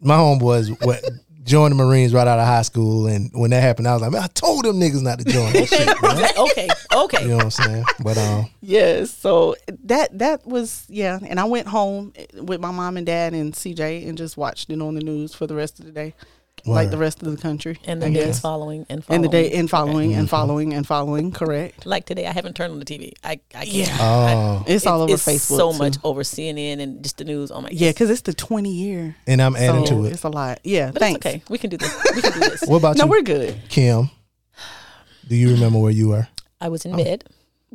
My homeboys what joined the Marines right out of high school, and when that happened, I was like, man, I told them niggas not to join. That shit, *laughs* man. okay. Okay. You know what I'm saying? But um, Yes. So that that was yeah. And I went home with my mom and dad and CJ and just watched it on the news for the rest of the day, like the rest of the country. And the I days guess. following and following. And the day and following Mm-hmm. and following and following. Correct. Like today, I haven't turned on the TV. I, I can't. Yeah. oh, It's all over it's Facebook. so too. much over CNN and just the news. Oh my Yeah, because it's the twenty year. and I'm adding so to it. It's a lot. Yeah. But thanks. it's okay. We can do this. We can do this. What about No, you, we're good. Kim? Do you remember where you were? I was in Oh. bed.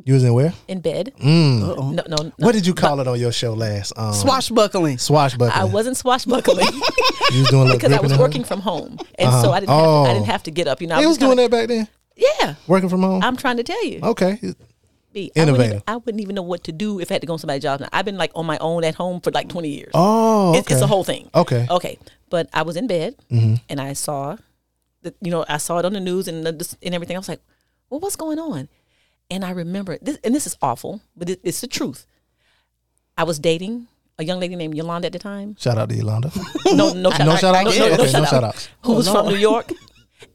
You was in where? In bed. Mm. No, no. no. What did you call it on your show last? Um, Swashbuckling. Swashbuckling. I wasn't swashbuckling *laughs* You was doing a little because I was gripping and working from home, and so Uh-huh. I didn't. Have to, I Oh. didn't have to get up. You know, I They was just kinda- doing that back then, Yeah, working from home. I'm trying to tell you. okay. B, I wouldn't, Innovative. even, I wouldn't even know what to do if I had to go on somebody's job. Now, I've been like on my own at home for like 20 years. Oh, okay. It's, it's a whole thing. Okay. Okay. But I was in bed Mm-hmm. and I saw, the, you know, I saw it on the news and the, and everything. I was like, well, what's going on? And I remember this, and this is awful, but it, it's the truth. I was dating a young lady named Yolanda at the time. Shout out to Yolanda. *laughs* No, no shout No out. shout outs? No, no, Okay, no no shout shout out. outs. Who was from New York.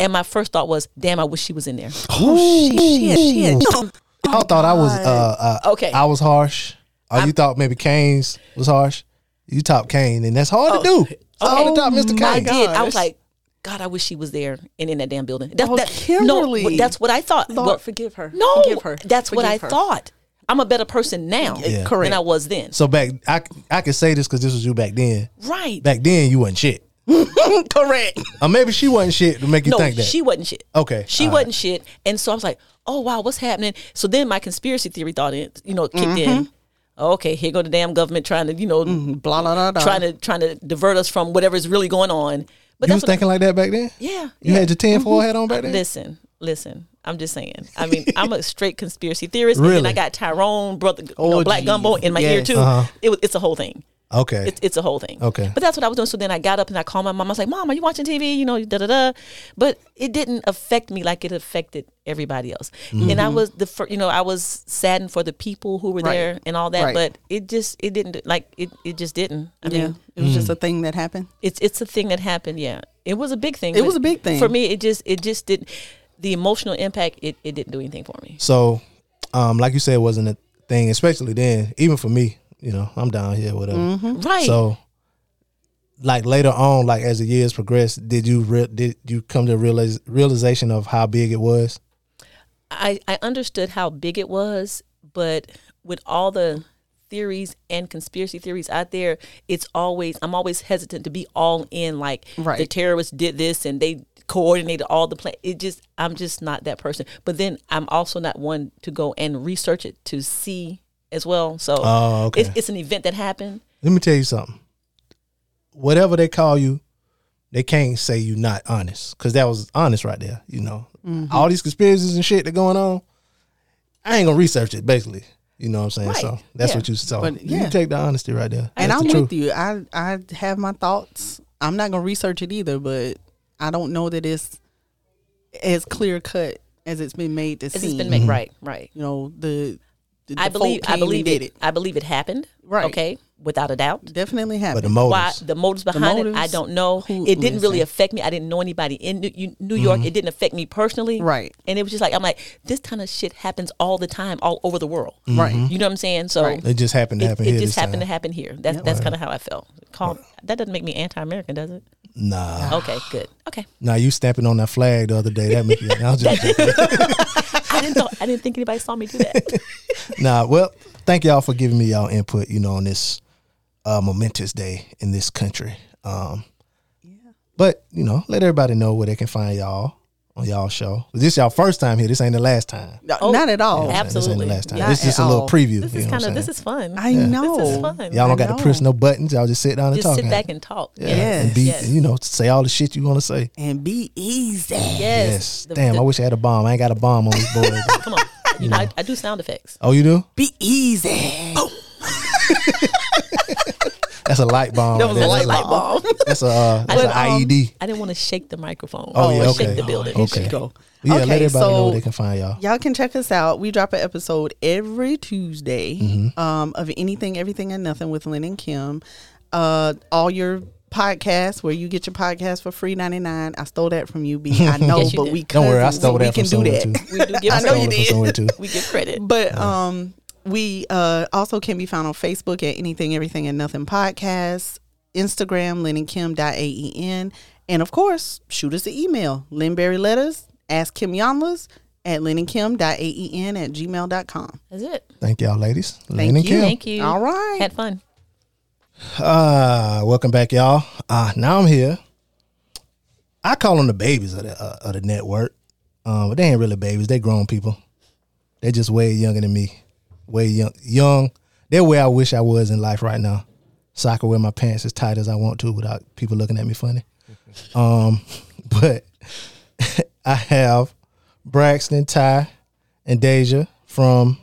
And my first thought was, damn, I wish she was in there. Oh shit! Shit! I thought I was uh, uh Okay. I was harsh. Or you thought maybe Kane's was harsh. You top Kane, and that's hard to do. It's hard to top Mr. my Kane. I did. I was gosh. like, God, I wish she was there and in that damn building. That, Oh, that, Kimberly. No, that's what I thought. Lord, Well, forgive her. No, Forgive her. that's what I her. thought. I'm a better person now Yeah. than I was then. So back, I I can say this because this was you back then. Right. Back then, you wasn't shit. *laughs* Correct. Or maybe she wasn't shit to make you no, think that. she wasn't shit. Okay, She all wasn't shit. And so I was like, oh, wow, what's happening? So then my conspiracy theory thought, in, you know, kicked in. Mm-hmm. Oh, okay, here go the damn government trying to, you know, mm-hmm. Blah blah blah. blah. trying to trying to divert us from whatever is really going on. But you was what I- thinking like that back then. yeah. You yeah. had your tinfoil hat on back then. Listen, listen. I'm just saying. I mean, I'm a *laughs* straight conspiracy theorist, and Really? then I got Tyrone, brother, you Oh, know, Black geez. Gumbo in my ear too. Uh-huh. It was, it's a whole thing. Okay. It's, it's a whole thing. Okay. But that's what I was doing. So then I got up and I called my mom. I was like, "Mom, are you watching TV? You know, da da da." But it didn't affect me like it affected everybody else. And I was the fir- you know I was saddened for the people who were Right. there and all that. Right. But it just it didn't like it. It just didn't. I yeah, mean, it was just a thing that happened. it's it's a thing that happened. Yeah, it was a big thing. It was a big thing. for me. It just it just did the emotional impact. It it didn't do anything for me. So, um, like you said, it wasn't a thing, especially then. Even for me, you know, I'm down here, whatever. Mm-hmm. Right. So, like later on, like as the years progressed, did you re- did you come to realize realization of how big it was? I I understood how big it was, but with all the theories and conspiracy theories out there, it's always I'm always hesitant to be all in like the terrorists did this and they coordinated all the plan. It just I'm just not that person. But then I'm also not one to go and research it to see as well. So Oh, okay. it's, it's an event that happened. Let me tell you something. Whatever they call you, they can't say you're not honest because that was honest right there. You know, Mm-hmm. all these conspiracies and shit that going on. I ain't gonna research it. Basically, you know what I'm saying. Right. So that's Yeah. what you saw. But, You yeah. can take the honesty right there. And That's I'm the with you. I I have my thoughts. I'm not gonna research it either, but I don't know that it's as clear cut as it's been made to It's seem. just been Mm-hmm. made right, right. You know the. The I the folk believe I believe and did it, I believe it happened. Right. Okay. Without a doubt. Definitely happened. But happened. the Why motives. the motives behind it, I don't know. who- it didn't really listen. affect me. I didn't know anybody in New, New York. Mm-hmm. It didn't affect me personally. Right. And it was just like I'm like this kind of shit happens all the time, all over the world. Mm-hmm. Right. You know what I'm saying? So Right. It just happened to happen it here. just this happened to happen here. That's that's kind of how I felt. Call, that doesn't make me anti-American, does it? Nah, Okay, good. Okay. nah. You stamping on that flag the other day. That make you. I was just *laughs* joking. I didn't thought, I didn't think anybody saw me do that. *laughs* nah. Well, thank y'all for giving me y'all input. You know, on this uh, momentous day in this country. Um, yeah. But you know, let everybody know where they can find y'all on y'all show. This y'all first time here. This ain't the last time. Oh, not at all. You know what This ain't Absolutely. the last time. Not this is just a little all. preview. This is kind of this is fun. I know. This is fun. Y'all don't got to press no buttons. Y'all just sit down and Just talk. sit back and talk. Yeah. Yes. And be, Yes. you know, say all the shit you want to say. and be easy. Yes. Yes. The- Damn, the- I wish I had a bomb. I ain't got a bomb on this board. *laughs* Come on. You know, I, I do sound effects. oh, you do? Be easy. Oh. *laughs* That's a light bomb. That right was a there. light That's bulb. That's a uh, that's But, an um, IED. I didn't want to shake the microphone. Oh, yeah, or okay. Shake the building. Okay. Go. Yeah, let Okay, everybody know so- where they can find y'all. Y'all can check us out. We drop an episode every Tuesday Mm-hmm. um, of anything, everything, and nothing with Lynn and Kim. Uh, all your podcasts where you get your podcast for free ninety nine. I stole that from you, B. I *laughs* know, Yes, you but did. we Don't worry, I stole that we from can do that. too. We do give *laughs* I know you stole it from did. We give credit. But um, we uh, also can be found on Facebook at Anything, Everything, and Nothing Podcast, Instagram, lynnandkim.aen, and of course, shoot us an email, Linberry Letters, Ask Kim Yonlas at lynnandkim.aen at gmail.com. That's it. Thank y'all, ladies. Thank Lynn and you. Kim. Thank you. All right. Had fun. Uh, welcome back, y'all. Uh, now I'm here. I call them the babies of the uh, of the network, um, but they ain't really babies. They grown people. They just way younger than me, way young. Young. They're where I wish I was in life right now, so I can wear my pants as tight as I want to without people looking at me funny. *laughs* Um, *laughs* but *laughs* I have Braxton, Ty, and Deja from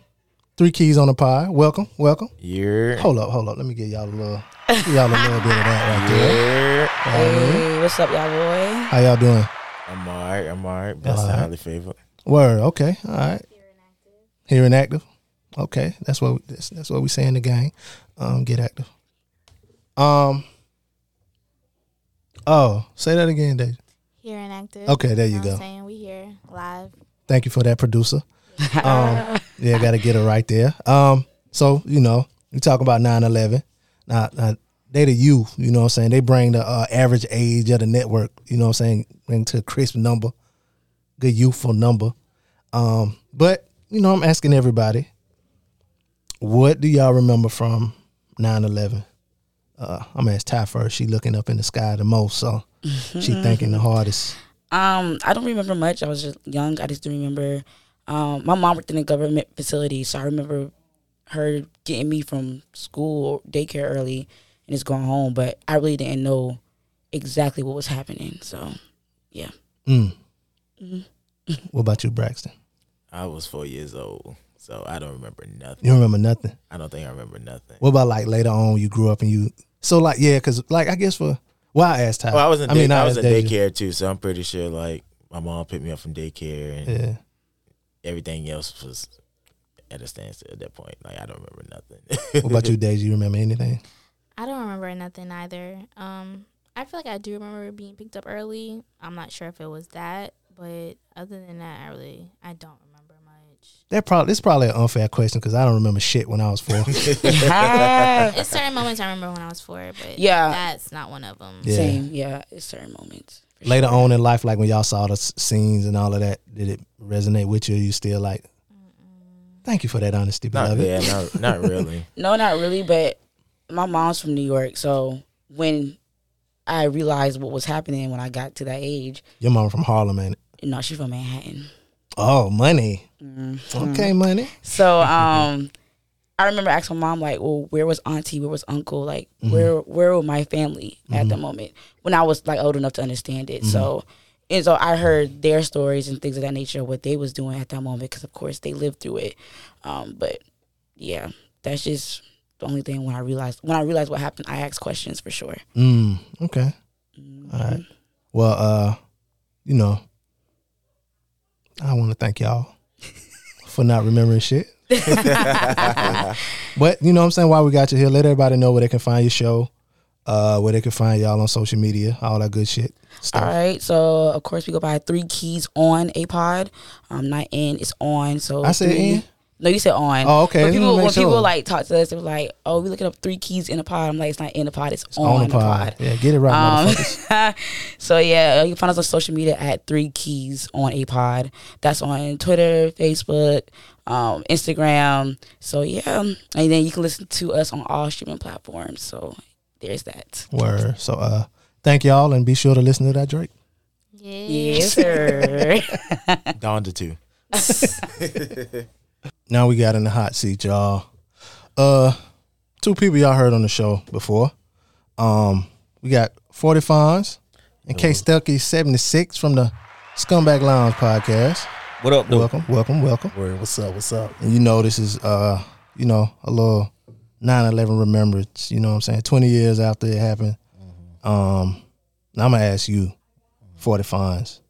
Three Keys on the Pod. Welcome, welcome. Yeah. Hold up, hold up. Let me get y'all a little, y'all a little bit of that right there. Yeah. Hey, what's up, y'all boy? How y'all doing? I'm alright. I'm alright. Best Alright. highly favored. Word. Okay. All right. Here and active. Okay. That's what that's, that's what we say in the gang. Um, get active. Um. Oh, say that again, Dave. Here and active. Okay, there you know go. saying we here live. Thank you for that, producer. *laughs* Um, yeah, got to get it right there. Um, so you know, we talk about 9-11. Now, now they the youth. You know what I'm saying? They bring the uh, average age of the network. You know what I'm saying? Bring to a crisp number, good youthful number. Um, but you know, I'm asking everybody, what do y'all remember from 9-11? Uh, I'm gonna ask Ty first. She looking up in the sky the most, so she thinking the hardest. Um, I don't remember much. I was just young. I just do remember. Um, my mom worked in a government facility, so I remember her getting me from school or daycare early and just going home. But I really didn't know exactly what was happening. So, yeah. Mm. Mm-hmm. What about you, Braxton? I was four years old, so I don't remember nothing. You don't remember nothing. I don't think I remember nothing. What about like later on you grew up and you so like yeah, cause like I guess for well I asked Ty. Well, I was in, I day, mean I was in daycare too, so I'm pretty sure like my mom picked me up from daycare and Yeah. everything else was at a standstill at that point. Like I don't remember nothing. What about you, *laughs* Deja? You remember anything? I don't remember nothing either. Um, I feel like I do remember being picked up early. I'm not sure if it was that, but other than that, I really I don't remember much. That probably it's probably an unfair question because I don't remember shit when I was four. *laughs* It's certain moments I remember when I was four, but Yeah. that's not one of them. Yeah. Same. Yeah. It's certain moments. later sure. on in life, like when y'all saw the s- scenes and all of that, did it resonate with you? You still like Thank you for that honesty, Not, beloved. yeah, not, not *laughs* really. No, not really, but my mom's from New York, so when I realized what was happening when I got to that age, Your mom from Harlem, ain't it? you she's from Manhattan. Oh, money. Mm-hmm. Okay, money. So um I remember asking my mom like, "Well, where was auntie? Where was uncle? Like, where where were my family at the moment?" When I was like old enough to understand it. So and so I heard their stories and things of that nature, what they was doing at that moment, because of course they lived through it. Um, but yeah, that's just the only thing when I realized when I realized what happened, I asked questions for sure. Mm, okay. All right. Well, uh, you know, I want to thank y'all for not remembering shit. *laughs* but you know what I'm saying? While we got you here, let everybody know where they can find your show, uh, where they can find y'all on social media, all that good shit. Stuff. All right, so of course we go by three keys on a pod. Um, not in, it's on. So I said in? No, you said on. Oh, okay. But people, make when people like talk to us, they were like, "Oh, we looking up three keys in a pod." I'm like, "It's not in a pod. It's, on on, the the pod. pod." Yeah, get it right, Um, *laughs* so yeah, you can find us on social media at Three Keys on a Pod. That's on Twitter, Facebook, um, Instagram. So yeah, and then you can listen to us on all streaming platforms. So there's that. Word. So, uh, thank y'all, and be sure to listen to that Drake. Yes, sir. Down to two. Now we got in the hot seat, y'all. Uh, two people y'all heard on the show before. Um, we got Forty Fonz and K Stucky seventy six from the Scumbag Lounge podcast. What up, dude? Welcome, welcome, welcome. Word, what's up? What's up? And you know this is uh, you know, a little 9-11 remembrance, you know what I'm saying? Twenty years after it happened. Um, now I'm gonna ask you, Forty Fonz.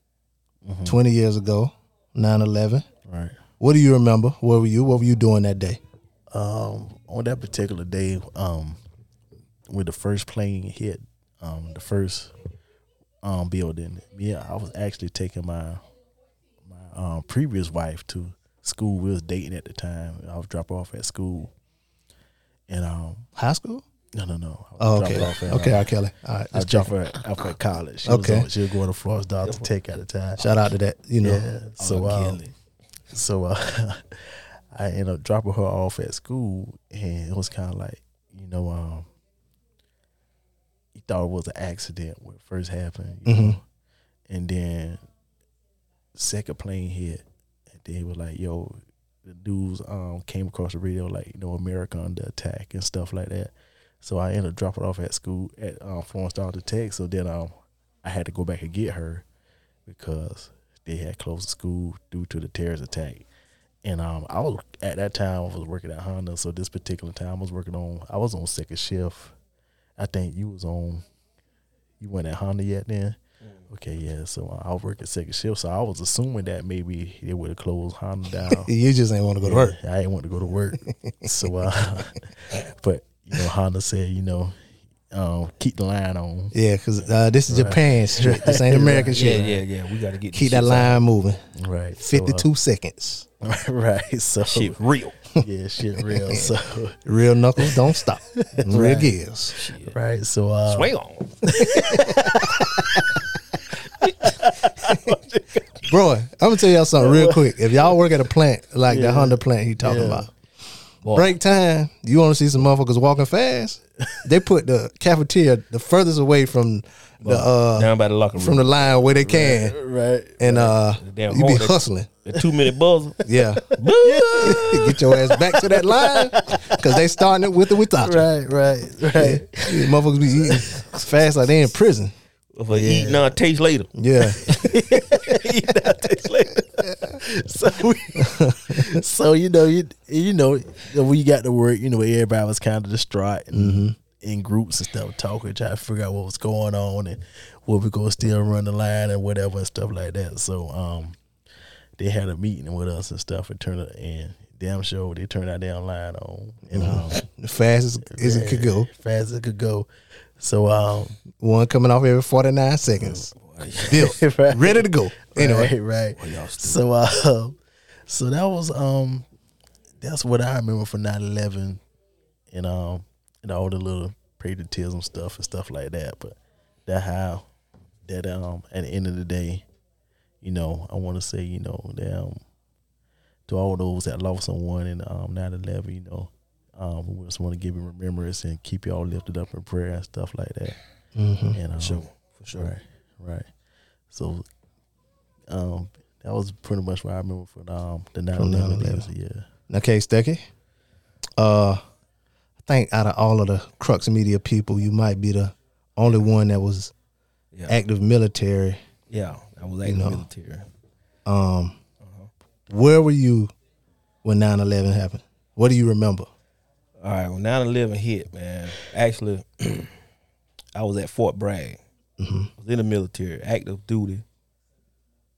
Twenty years ago, 9-11. Right. What do you remember? Where were you? What were you doing that day? Um, on that particular day, um, when the first plane hit, um, the first um building, yeah, I was actually taking my my um previous wife to school. We was dating at the time. I was drop off at school, and um, High school? no, no, no. I Oh, okay. off at, Okay, uh, R. Kelly. All right. I was let's check dropping it. her off at college. She Okay. was, on, she was going to Florence-Darlington Tech at the time. Shout out to that, you know. Yeah. So R. um, Kelly. So uh, *laughs* I ended up dropping her off at school, and it was kind of like you know, um, he thought it was an accident when it first happened, you Mhm. know, and then second plane hit, and then he was like, "Yo." The news um came across the radio like you know America under attack and stuff like that. So I ended up dropping off at school at um, Florence-Darlington Tech. So then um I had to go back and get her because they had closed the school due to the terrorist attack. And um, I was at that time I was working at Honda. So this particular time I was working on I was on second shift. I think you was on you went at Honda yet then. Okay, yeah. So uh, I was working second shift. So I was assuming that maybe they would have closed Honda down. *laughs* You just ain't want to go to work. I didn't want to go to work. so, uh, *laughs* but you know, Honda said, you know, um, keep the line on. Yeah, because uh, this is Right. Japan shit. This ain't *laughs* American Right. shit. Yeah, yeah, yeah. We gotta get Keep that shit line moving. Right. So, uh, 52 seconds. *laughs* right. So Shit real. *laughs* Yeah, shit real. So Real knuckles don't stop. Real Right. gears. right. So uh, Swing on. Bro, I'm gonna tell y'all something real quick. If y'all work at a plant like the Yeah. Honda plant he talking Yeah. about, Boy. break time, you want to see some motherfuckers walking fast? They put the cafeteria the furthest away from the uh Down by the locker room. from the line where they can, right. and uh damn you be horn, hustling. the two minute buzzer. *laughs* Yeah, *laughs* get your ass back to that line because they starting it with the without you. Right. Right. Right. These motherfuckers be eating fast like they in prison. For eat now, taste later. Yeah, *laughs* *laughs* so, we, *laughs* so you know, you you know, you got to work, you know, everybody was kind of distraught and in groups and stuff, talking, trying to figure out what was going on and what we gonna still run the line and whatever and stuff like that. So, um, they had a meeting with us and stuff, and turned it and damn sure they turned our damn line on, and um, the fastest as it could go. fast as it could go. So, um, One coming off every 49 seconds. *laughs* Built, *laughs* Right. ready to go. Anyway, right, right. so uh, *laughs* so that was um, that's what I remember for 9-11 and um, and all the little patriotism stuff and stuff like that. But that how that um, at the end of the day, you know, I want to say, you know, that um, to all those that lost someone in um 9-11, you know. Um, we just want to give you remembrance and keep you all lifted up in prayer and stuff like that. Mhm. And um, sure, for sure. Right, right. So, um, that was pretty much what I remember for um the 9-11 days. Yeah. Now, K Stucky, uh, I think out of all of the Crux Media people, you might be the only one that was Yeah. active military. Yeah, I was you active know. military. Um, where were you when 9-11 happened? What do you remember? All right, when 9 11 hit, man, actually, *clears throat* I was at Fort Bragg. Mm-hmm. I was in the military, active duty,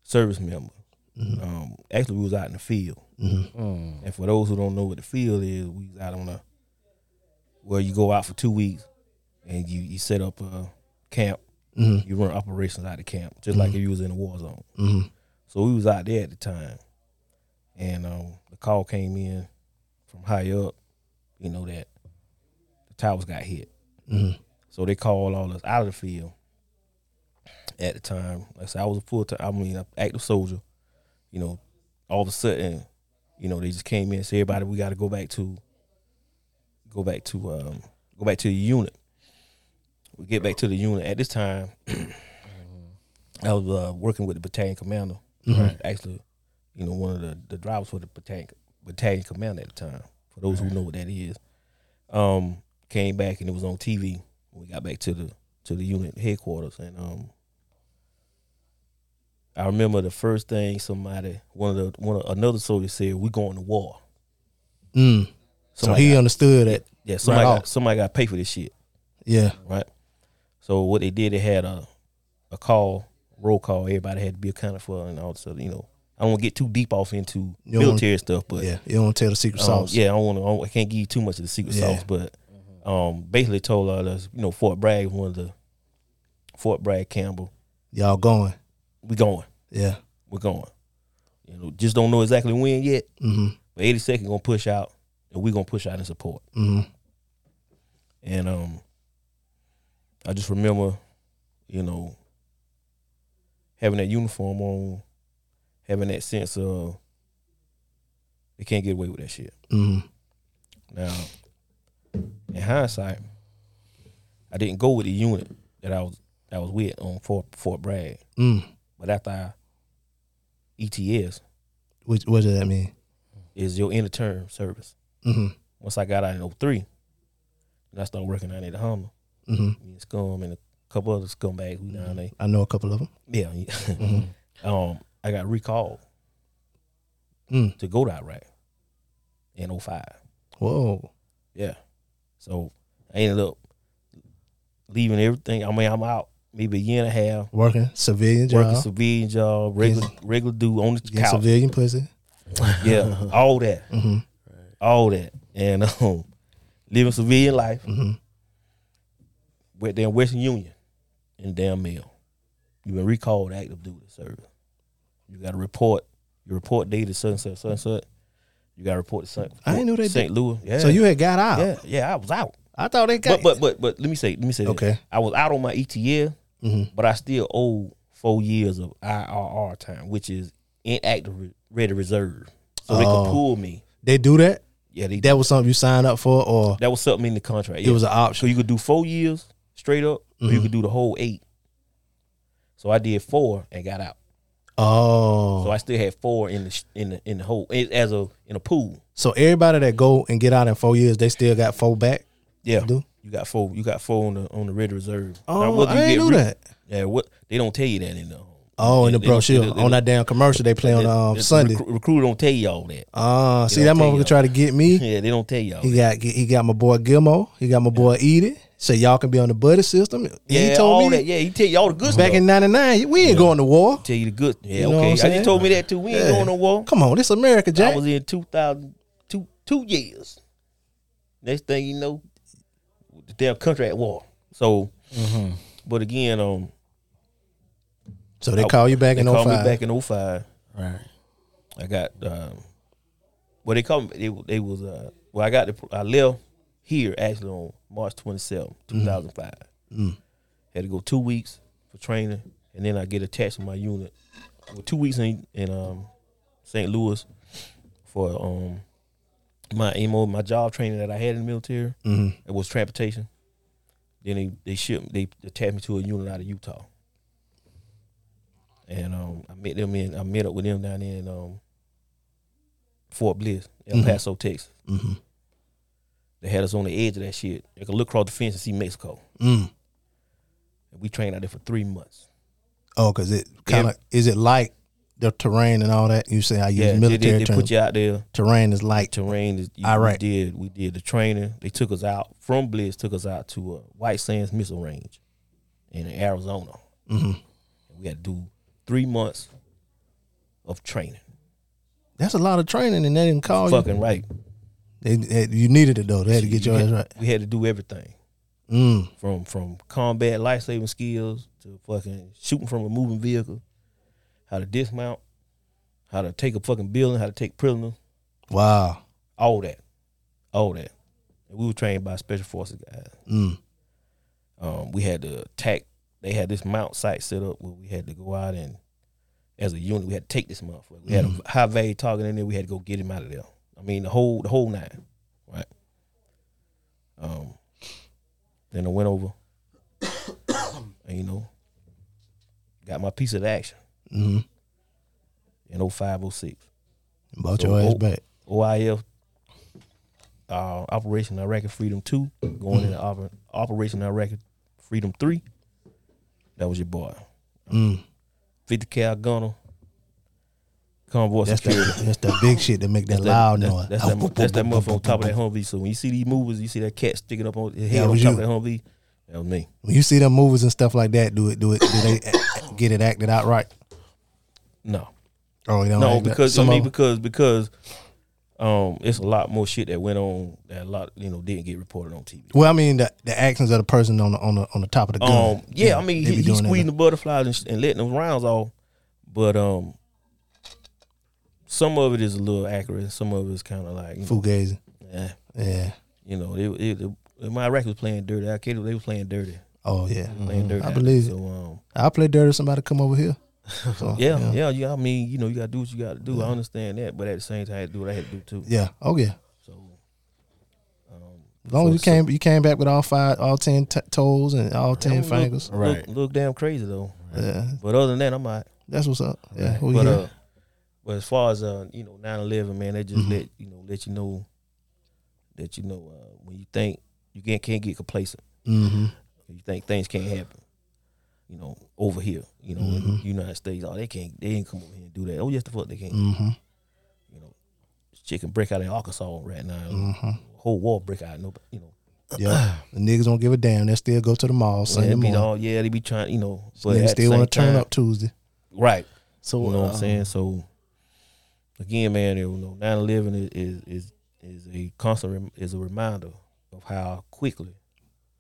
service member. Mm-hmm. Um, actually, we was out in the field. Mhm. And for those who don't know what the field is, we was out on a where you go out for two weeks and you, you set up a camp. Mhm. You run operations out of camp, just like Mhm. if you was in a war zone. Mhm. So we was out there at the time, and um, the call came in from high up, you know that the towers got hit. Mhm. So they called all us out of the field. At the time, like I said, I was a full time, I mean, active soldier. You know, all of a sudden, you know, they just came in and said, "Everybody, we got to go back to, go back to, um, go back to the unit." We get back to the unit. At this time, *clears throat* I was uh, working with the battalion commander. Mhm. Actually, you know, one of the, the drivers for the battalion battalion commander at the time. For those who know what that is, um, came back and it was on TV. When we got back to the to the unit headquarters, and um, I remember the first thing somebody one of the one of, another soldier said, "We going to war." Mm. So he got- understood that. Yeah, somebody right got, somebody got to pay for this shit. Yeah. Right. So what they did, they had a a call, roll call. Everybody had to be accounted for, and all this other. You know, I don't want to get too deep off into You military wanna- stuff, but yeah, you don't wanna tell the secret um, sauce. Yeah, I don't want to. I can't give you too much of the secret Yeah. sauce, but um, basically told all us, you know, Fort Bragg, one of the Fort Bragg Campbell. Y'all going. We going. Yeah. We're going. You know, just don't know exactly when yet. Mhm. But 82nd gonna push out, and we gonna push out in support. Mhm. And um, I just remember, you know, having that uniform on, having that sense of they can't get away with that shit. Mhm. Now, in hindsight, I didn't go with the unit that I was that I was with on Fort Fort Bragg. Mm. But after I ETS, Which what does that mean? is your inter term service. Mhm. Once I got out in 03, and I started working out at the Hummer. Mhm. Me and Scum and a couple other scumbags we down there. I know a couple of them. Yeah. Mhm. *laughs* um, I got recalled Mm. to go to Iraq in 05. Whoa. Yeah. So I ended up leaving everything. I mean, I'm out maybe a year and a half. Working civilian job. Working civilian job, regular regular dude on the Getting couch. civilian pussy. yeah, all that, *laughs* Mhm. all that, and um, living civilian life. Mm-hmm. Went in Western Union, in the damn mail. You've been recalled active duty service. You got to report. Your report dated date is sunset, sunset. You got to report to St. I didn't know they did. St. Louis. Yeah. So you had got out. Yeah, yeah, I was out. I thought they got. But but but but let me say let me say this. Okay. I was out on my ETS, Mhm. but I still owe four years of IRR time, which is inactive ready reserve. So they Oh. could pull me. They do that. Yeah, they That was something you signed up for, or that was something in the contract. It was an option. So you could do four years straight up, or you Mhm. could do the whole eight. So I did four and got out. Oh. So I still had four in the in the in the whole as a in a pool. So everybody that go and get out in four years, they still got four back. Yeah, Do? you got four. You got four on the on the red reserve. Oh, you I ain't get knew that. Yeah, what they don't tell you that in the Oh, in the brochure they- they on that damn commercial they play on um, Sunday. recru- recruiter don't tell you all that. Ah, They see that motherfucker try to get me. *laughs* Yeah, they don't tell y'all. He got he got my boy Gilmo. He got my boy Edie. Say y'all can be on the buddy system. Yeah, he told all me that. Yeah, he tell you all the good back stuff. in '99 we ain't going to war. Tell you the good. Yeah, You know okay. Saying? just told me that too. We ain't Yeah. going to war. Come on, this America, Jack. I was in 2000, two, two years. Next thing you know, the damn country at war. So, but again, um, So they I- call you back they in called me back in 05. Right. I got um, well, they called me. They, they was uh, well, I got the I left here actually on March 27, 2005. Mm. Had to go two weeks for training, and then I get attached to my unit. Well, two weeks in in um, St. Louis for um my emo my job training that I had in the military. Mhm. It was transportation. Then they they shipped they attached me to a unit out of Utah. And um I met them in I met up with them down there in um Fort Bliss, El Mhm. Paso, Texas. Mhm. They had us on the edge of that shit. You could look across the fence and see Mexico. Mm. And we trained out there for three months. Oh, cause it kind of is it like the terrain and all that? You say I use Yeah, military they, they terms. put you out there. Terrain is like terrain is. You, Iraq. We did we did the training. They took us out from Bliss. Took us out to uh, White Sands Missile Range in Arizona. Mhm. We had to do three months of training. That's a lot of training, and they didn't call Fucking you. Fucking right. They, they- you needed it though. They had to get your ass right. We had to do everything. Mm. From from combat life saving skills to fucking shooting from a moving vehicle, how to dismount, how to take a fucking building, how to take prisoners, Wow. all that, all that. And we were trained by special forces guys. Mm. Um, we had to attack. They had this mount site set up where we had to go out and, as a unit, we had to take this motherfucker. We had Mhm. a high value target in there. We had to go get him out of there. I mean, the whole the whole nine, right? Um, then I went over, *coughs* and you know, got my piece of the action Mm-hmm. in 05, 06. Bought your ass back. OIF, uh, Operation Iraqi Freedom 2, going into Oper- Operation Iraqi Freedom 3. That was your boy. Mm. 50 cal gunner. Convoy That's security. that, that's that big shit that make that That's loud that's, noise. That's, that, that's that motherfucker on top of that Humvee. So when you see these movies, you see that cat sticking up on his head on top you. of that Humvee. That was me. When you see them movies and stuff like that, do it, do it, do they get it acted out right? No. Oh, you don't no, that- because I mean because because um it's a lot more shit that went on that a lot you know didn't get reported on TV. Well, I mean the, the actions of the person on the on the on the top of the gun. Um, yeah, I mean he, be he doing that. squeezing the butterflies and, and letting them rounds off, but um, some of it is a little accurate. Some of it is kind of like you know, Fugazi. Yeah, Yeah. You know, it, it, it, my record was playing dirty. Al Qaeda they was playing dirty. Oh yeah, playing Mhm. dirty. I believe so, it. Um, I play dirty. Somebody come over here. *laughs* So, yeah, yeah, yeah, I mean, you know, you gotta do what you gotta do. Yeah. I understand that, but at the same time, I had to do what I had to do too. Yeah. Oh yeah. So, um, As long so- as you so- came, you came back with all five, all ten t- toes and all ten Look- fingers. Look, look damn crazy though. Yeah. But other than that, I'm alright. That's what's up. Yeah. we But here. uh, but as far as uh, you know, 9-11, man, they just Mhm. let you know, let you know that you know uh, when you think you can't can't get complacent. Mhm. You think things can't happen. You know, over here, you know, in Mhm. the United States, oh, they can't, they ain't come over here and do that. Oh, yes, the fuck they can't. Mhm. You know, chicken break out in Arkansas right now. Mhm. Whole war break out. No, you know, Yeah. *clears throat* the niggas don't give a damn. They still go to the mall Yeah, Sunday be morning. all, yeah, they be trying, you know, but they still want to turn up Tuesday. Right. So, you know what uh, I'm saying? So again, man, you know, 9/11 is is is, is a constant is a reminder of how quickly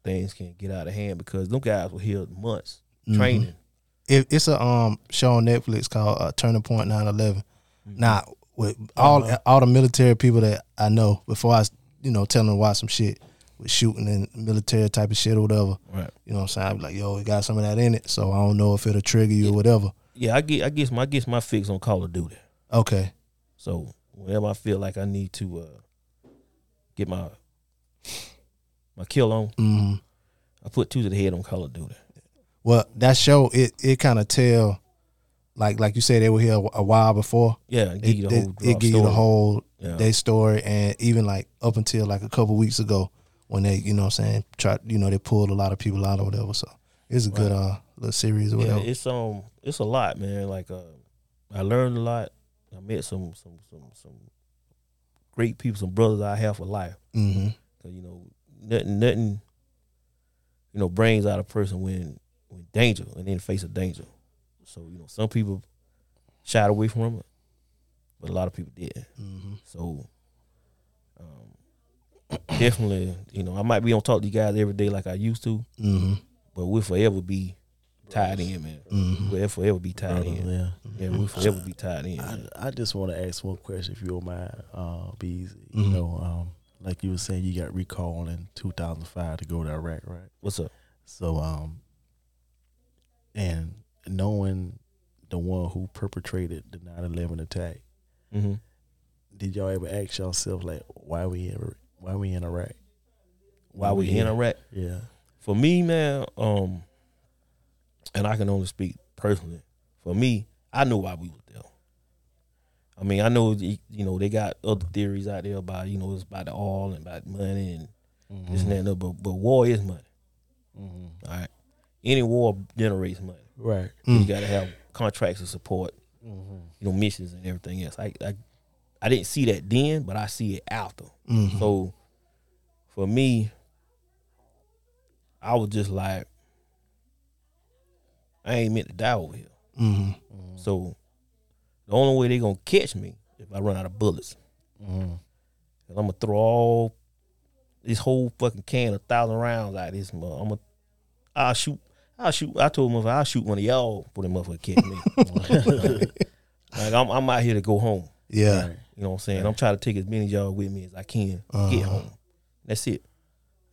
things can get out of hand because them guys were here months Mhm. training. It, it's a um show on Netflix called uh, Turning Point 9/11. Now with all Uh-huh. all the military people that I know before I you know tell them to watch some shit with shooting and military type of shit or whatever. Right. You know what I'm saying? I'm like, yo, it got some of that in it, so I don't know if it'll trigger you or whatever. Yeah, I get I guess my I guess my fix on Call of Duty. Okay. So whenever I feel like I need to uh, get my my kill on, Mhm. I put two to the head on Call of Duty. Well, that show it it kind of tell, like like you said, they were here a, while before. Yeah, it give you the it, whole it give you the story. whole Yeah. their story, and even like up until like a couple weeks ago when they, you know, what I'm saying, tried, you know, they pulled a lot of people out or whatever. So it's a good uh little series or Yeah, whatever. it's um, it's a lot, man. Like uh, I learned a lot. I met some some some some great people, some brothers I have for life. Mhm. 'Cause, you know, nothing nothing, you know, brings out a person when when danger and in the face of danger. So you know, some people shied away from it, but a lot of people did. Mhm. So um, *coughs* definitely, you know, I might be on talk to you guys every day like I used to, Mhm. but we'll forever be tied in, man. Mhm. We'll forever be tied Brothers, in. yeah. yeah, we'll forever be tied in. I, I just want to ask one question, if you don't mind, uh, Bees. You Mhm. know, um, like you were saying, you got recalled in 2005 to go to Iraq, right? What's up? So, um, and knowing the one who perpetrated the 9/11 attack, Mhm. did y'all ever ask yourself like why we in why we in Iraq? Why we in Iraq? Yeah. For me, man, um, and I can only speak personally. For me, I know why we were there. I mean, I know you know they got other theories out there about you know it's about the oil and about money and mm-hmm. this and that, and that, but but war is money. Mm-hmm. All right, any war generates money. Right. You mm. got to have contracts to support, mm-hmm. you know, missions and everything else. I, I I didn't see that then, but I see it after. Mhm. So for me, I was just like, I ain't meant to die over here. Mhm. So the only way they gonna catch me if I run out of bullets. Mm-hmm. I'm gonna throw all this whole fucking can of thousand rounds out of this. mother- I'm gonna, I'll shoot. I'll shoot. I told him I'll shoot one of y'all for the motherfucker catch me. *laughs* like I'm, I'm out here to go home. Yeah. You know what I'm saying? I'm trying to take as many of y'all with me as I can get Uh-huh. home. That's it.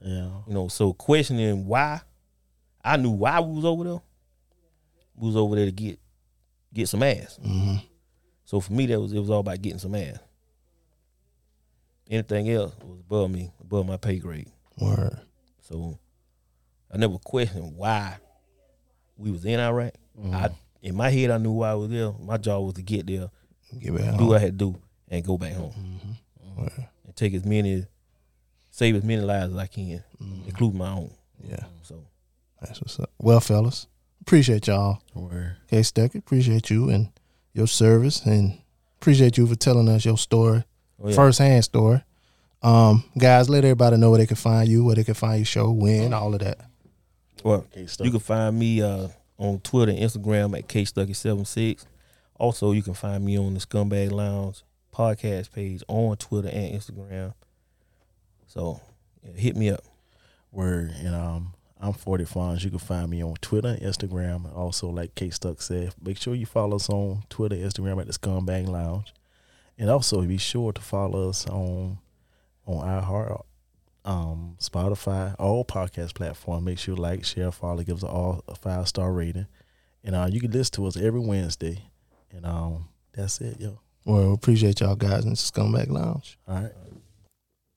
Yeah. You know, so questioning why, I knew why we was over there. We was over there to get get some ass. Mhm. So for me, that was it was all about getting some ass. Anything else was above me, above my pay grade. Word. So I never questioned why we was in Iraq. Mm-hmm. I in my head I knew why I was there. My job was to get there, Get back do home. what I had to do, and go back home. Mm-hmm. Mm-hmm. And take as many save as many lives as I can, including my own. Yeah. So That's what's up. Well, fellas, appreciate y'all. Word. Okay, Stucky, appreciate you and your service and appreciate you for telling us your story, Oh, yeah. firsthand story. Um, guys, let everybody know where they can find you, where they can find your show, when, all of that. Well, K-Stuck. you can find me uh, on Twitter and Instagram at kstucky76. Also, you can find me on the Scumbag Lounge podcast page on Twitter and Instagram. So, yeah, hit me up. Word. And um, I'm 40 Fonz. You can find me on Twitter and Instagram. And also, like K Stuck said, make sure you follow us on Twitter, Instagram at the Scumbag Lounge. And also be sure to follow us on on iHeart, um, Spotify, all podcast platforms. Make sure you like, share, follow, give us all a five star rating. And uh, you can listen to us every Wednesday. And um, that's it, yo. Well, appreciate y'all guys in the Scumbag Lounge. All right.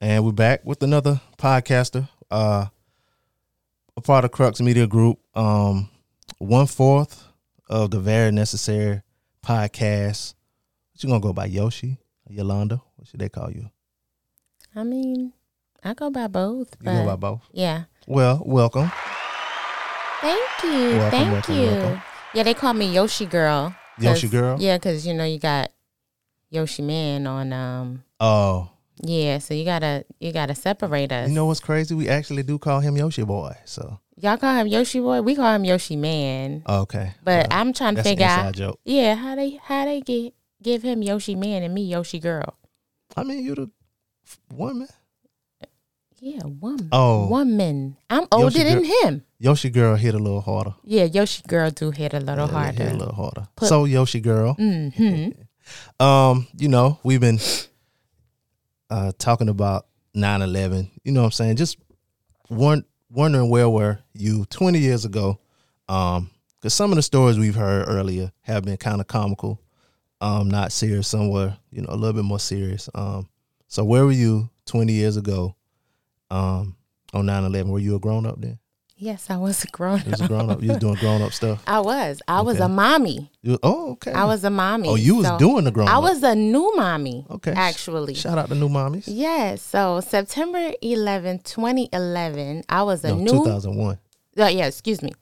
And we're back with another podcaster, uh, a part of Crux Media Group. Um, one fourth of the very necessary podcast. What you gonna go by Yoshi, Yolanda? What should they call you? I mean, I go by both. You go by both. Yeah. Well, welcome. Thank you. Welcome, Thank welcome, you. welcome. Yeah, they call me Yoshi Girl. Yoshi Girl? Yeah, because you know you got Yoshi Man on. Um. Oh, Yeah, so you gotta you gotta separate us. you know what's crazy? We actually do call him Yoshi Boy. So Y'all call him Yoshi Boy. We call him Yoshi Man. okay, But Well, I'm trying to figure out. joke. Yeah, how they how they get give him Yoshi Man and me Yoshi Girl. I mean, you the woman. Yeah, woman. Oh. woman. I'm older Yoshi than Girl- him. Yoshi Girl hit a little harder. Yeah, Yoshi Girl do hit a little Yeah, harder. Hit a little harder. Put- so Yoshi Girl. Mm-hmm. *laughs* Um, you know, we've been uh talking about 9-11. You know what I'm saying? Just wondering where were you 20 years ago? Um, because some of the stories we've heard earlier have been kind of comical, um, not serious. Some were, you know, a little bit more serious. Um, so where were you 20 years ago? Um, on 9-11? Were you a grown up then? Yes, I was *laughs* a grown You was a grown up. You was doing grown up stuff. I was. I was a mommy. You, oh, okay. I was a mommy. Oh, you was So doing the grown I up. was a new mommy. Okay. Actually. Shout out to new mommies. Yes. So September 11, 2011, I was a No, new. 2001. Uh, yeah, excuse me.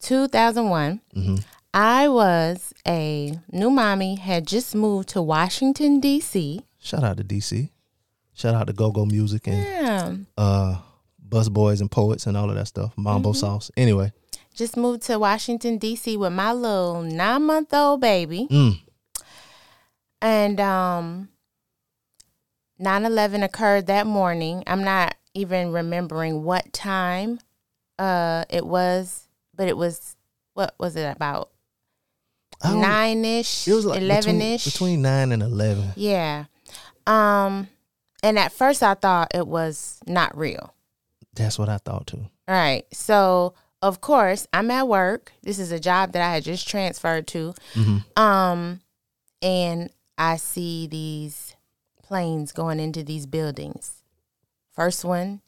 2001. Mhm. I was a new mommy, had just moved to Washington, D.C. Shout out to DC. Shout out to Go Go Music and Yeah. uh Busboys and Poets and all of that stuff. Mambo Mm-hmm. Sauce. Anyway. Just moved to Washington, D.C. with my little nine month old baby. Mm. And um 9/11 occurred that morning. I'm not even remembering what time uh it was, but it was what was it about? 9ish, It was like 11ish. between, between nine and eleven. Yeah. Um and at first I thought it was not real. That's what I thought too. All right. So, of course, I'm at work. This is a job that I had just transferred to. Mhm. Um, and I see these planes going into these buildings. First one,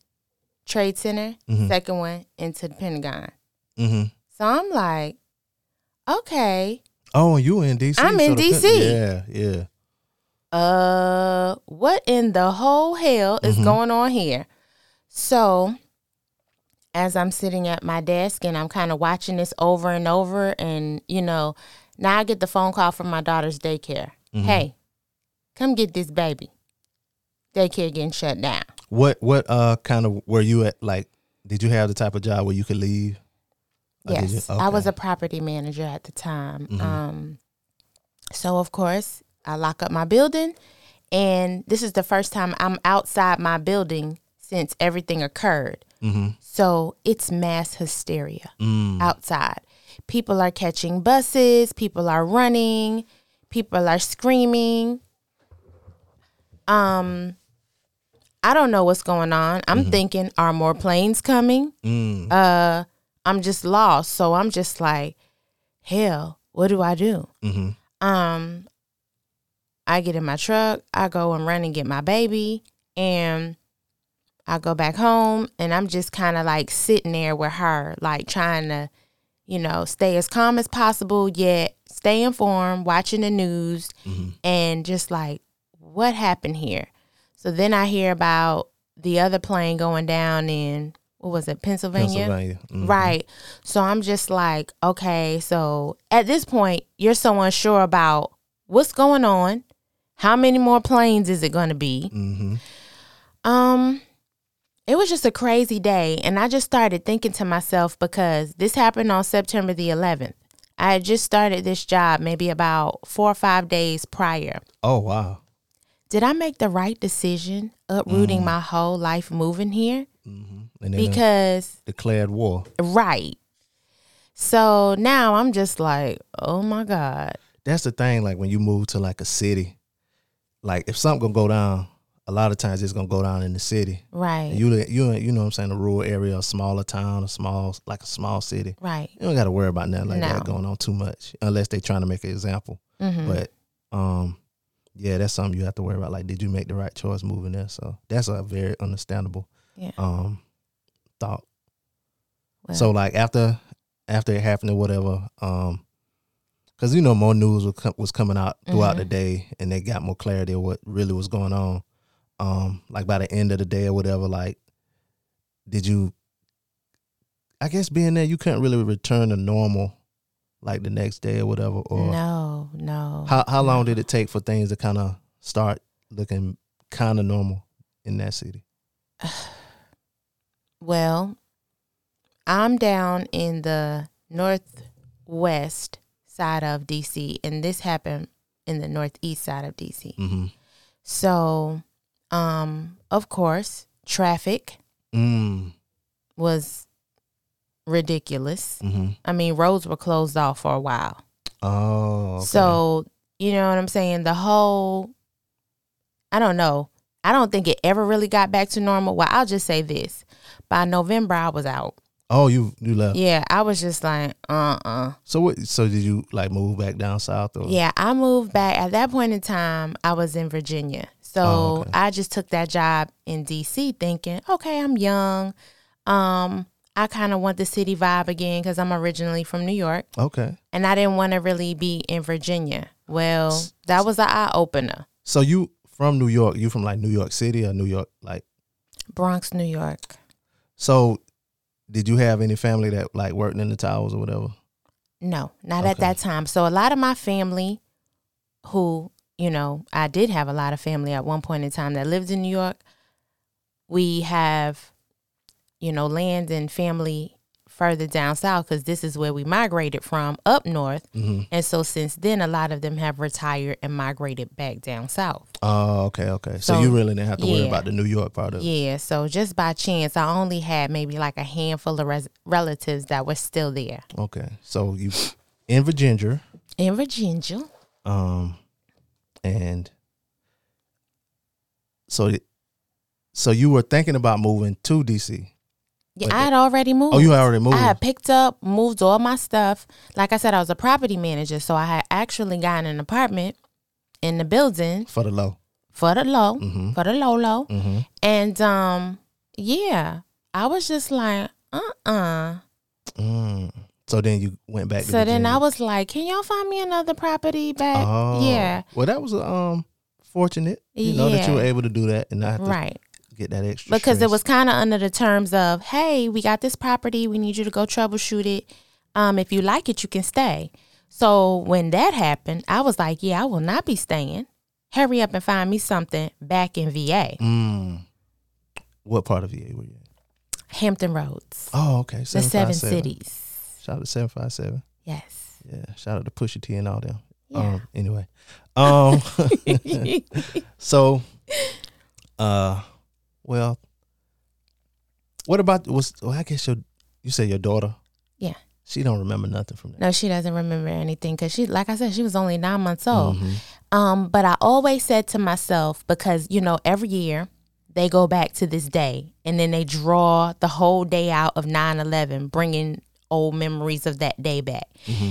Trade Center. Mhm. Second one, into the Pentagon. Mm-hmm. So I'm like, okay, Oh, you in DC? I'm in DC. Yeah, yeah. uh, what in the whole hell is Mhm. going on here? So, as I'm sitting at my desk and I'm kind of watching this over and over, and you know, now I get the phone call from my daughter's daycare. Mhm. Hey, come get this baby. Daycare getting shut down. What what uh kind of were you at? Like, did you have the type of job where you could leave? Yes, you- I was a property manager at the time. Mhm. Um, so of course, I lock up my building, and this is the first time I'm outside my building since everything occurred. Mhm. So it's mass hysteria Mm. outside. People are catching buses. People are running. People are screaming. Um, I don't know what's going on. I'm thinking, are more planes coming? Mm. uh I'm just lost. So I'm just like, hell, what do I do? Mm-hmm. Um I get in my truck, I go and run and get my baby, and I go back home and I'm just kind of like sitting there with her, like trying to, you know, stay as calm as possible, yet stay informed, watching the news, and just like, what happened here? So then I hear about the other plane going down in what was it, Pennsylvania? Pennsylvania. Mhm. Right. So I'm just like, okay, so at this point, you're so unsure about what's going on. How many more planes is it going to be? Mm-hmm. Um, it was just a crazy day, and I just started thinking to myself because this happened on September the 11th. I had just started this job maybe about four or five days prior. Oh wow. Did I make the right decision uprooting my whole life moving here? And then uh, Because declared war. Right. So now I'm just like, oh my God. That's the thing. Like when you move to like a city, like if something gonna go down, a lot of times it's gonna go down in the city. Right. And you you you know what I'm saying a rural area, a smaller town, a small like a small city. Right. You don't got to worry about nothing like No. that going on too much, unless they're trying to make an example. Mhm. But um, yeah, that's something you have to worry about. Like, did you make the right choice moving there? So that's a very understandable Yeah. um thought. Well- so like after after it happened or whatever, um, because you know more news was, com- was coming out throughout the Mhm. day, and they got more clarity of what really was going on. Um, like by the end of the day or whatever, like, did you? I guess being there, you couldn't really return to normal, like the next day or whatever. Or no, no. how how long did it take for things to kind of start looking kind of normal in that city? *sighs* Well, I'm down in the northwest side of DC, and this happened in the northeast side of DC. Mm-hmm. So, um, of course, traffic Mm. was ridiculous. Mm-hmm. I mean, roads were closed off for a while. Oh, okay. So, you know what I'm saying? The whole, I don't know. I don't think it ever really got back to normal. Well, I'll just say this. By November, I was out. oh, you you left. Yeah, I was just like, uh uh So what? So did you like move back down south or? Yeah, I moved back. At that point in time, I was in Virginia. So Oh, okay. I just took that job in DC thinking, okay, I'm young. Um, I kind of want the city vibe again because I'm originally from New York. Okay. And I didn't want to really be in Virginia. Well, that was an eye opener. So you from New York? You from like New York City or New York? Like Bronx, New York. so? Did you have any family that like worked in the towers or whatever? No, not at that time. So a lot of my family, who you know, I did have a lot of family at one point in time that lived in New York. We have, you know, land and family further down south because this is where we migrated from up north. Mhm. And so since then, a lot of them have retired and migrated back down south. Oh, okay, okay. So, So, you really didn't have to worry about the New York part of it. Yeah, so just by chance, I only had maybe like a handful of res- relatives that were still there Okay. So you in Virginia, in Virginia. um, and so so you were thinking about moving to DC. Yeah, Like I had already moved. Oh, you had already moved. I had picked up, moved all my stuff. Like I said, I was a property manager, so I had actually gotten an apartment in the building for the low. for the low, Mhm. for the low low. Mhm. And um, yeah, I was just like, uh uh Mm. So then you went back. to So then I was like, can y'all find me another property back? Oh. Yeah. Well, that was um fortunate, you know, that you were able to do that and not have to Right. get that extra. Because it was kind of under the terms of, hey, we got this property. We need you to go troubleshoot it. Um, if you like it, you can stay. So when that happened, I was like, yeah, I will not be staying. Hurry up and find me something back in VA, Mm. What part of VA were you in? Hampton Roads, Oh, okay. the seven 757. cities. Shout out to seven five seven. Yes. Yeah. Shout out to Pusha T and all them. Yeah. Um. Anyway. Um. *laughs* so. Uh. Well. What about was? Well, I guess your. You say your daughter. Yeah. She don't remember nothing from that. No, she doesn't remember anything because she, like I said, she was only nine months old. Mhm. Um, but I always said to myself because you know every year they go back to this day and then they draw the whole day out of 9-11 bringing old memories of that day back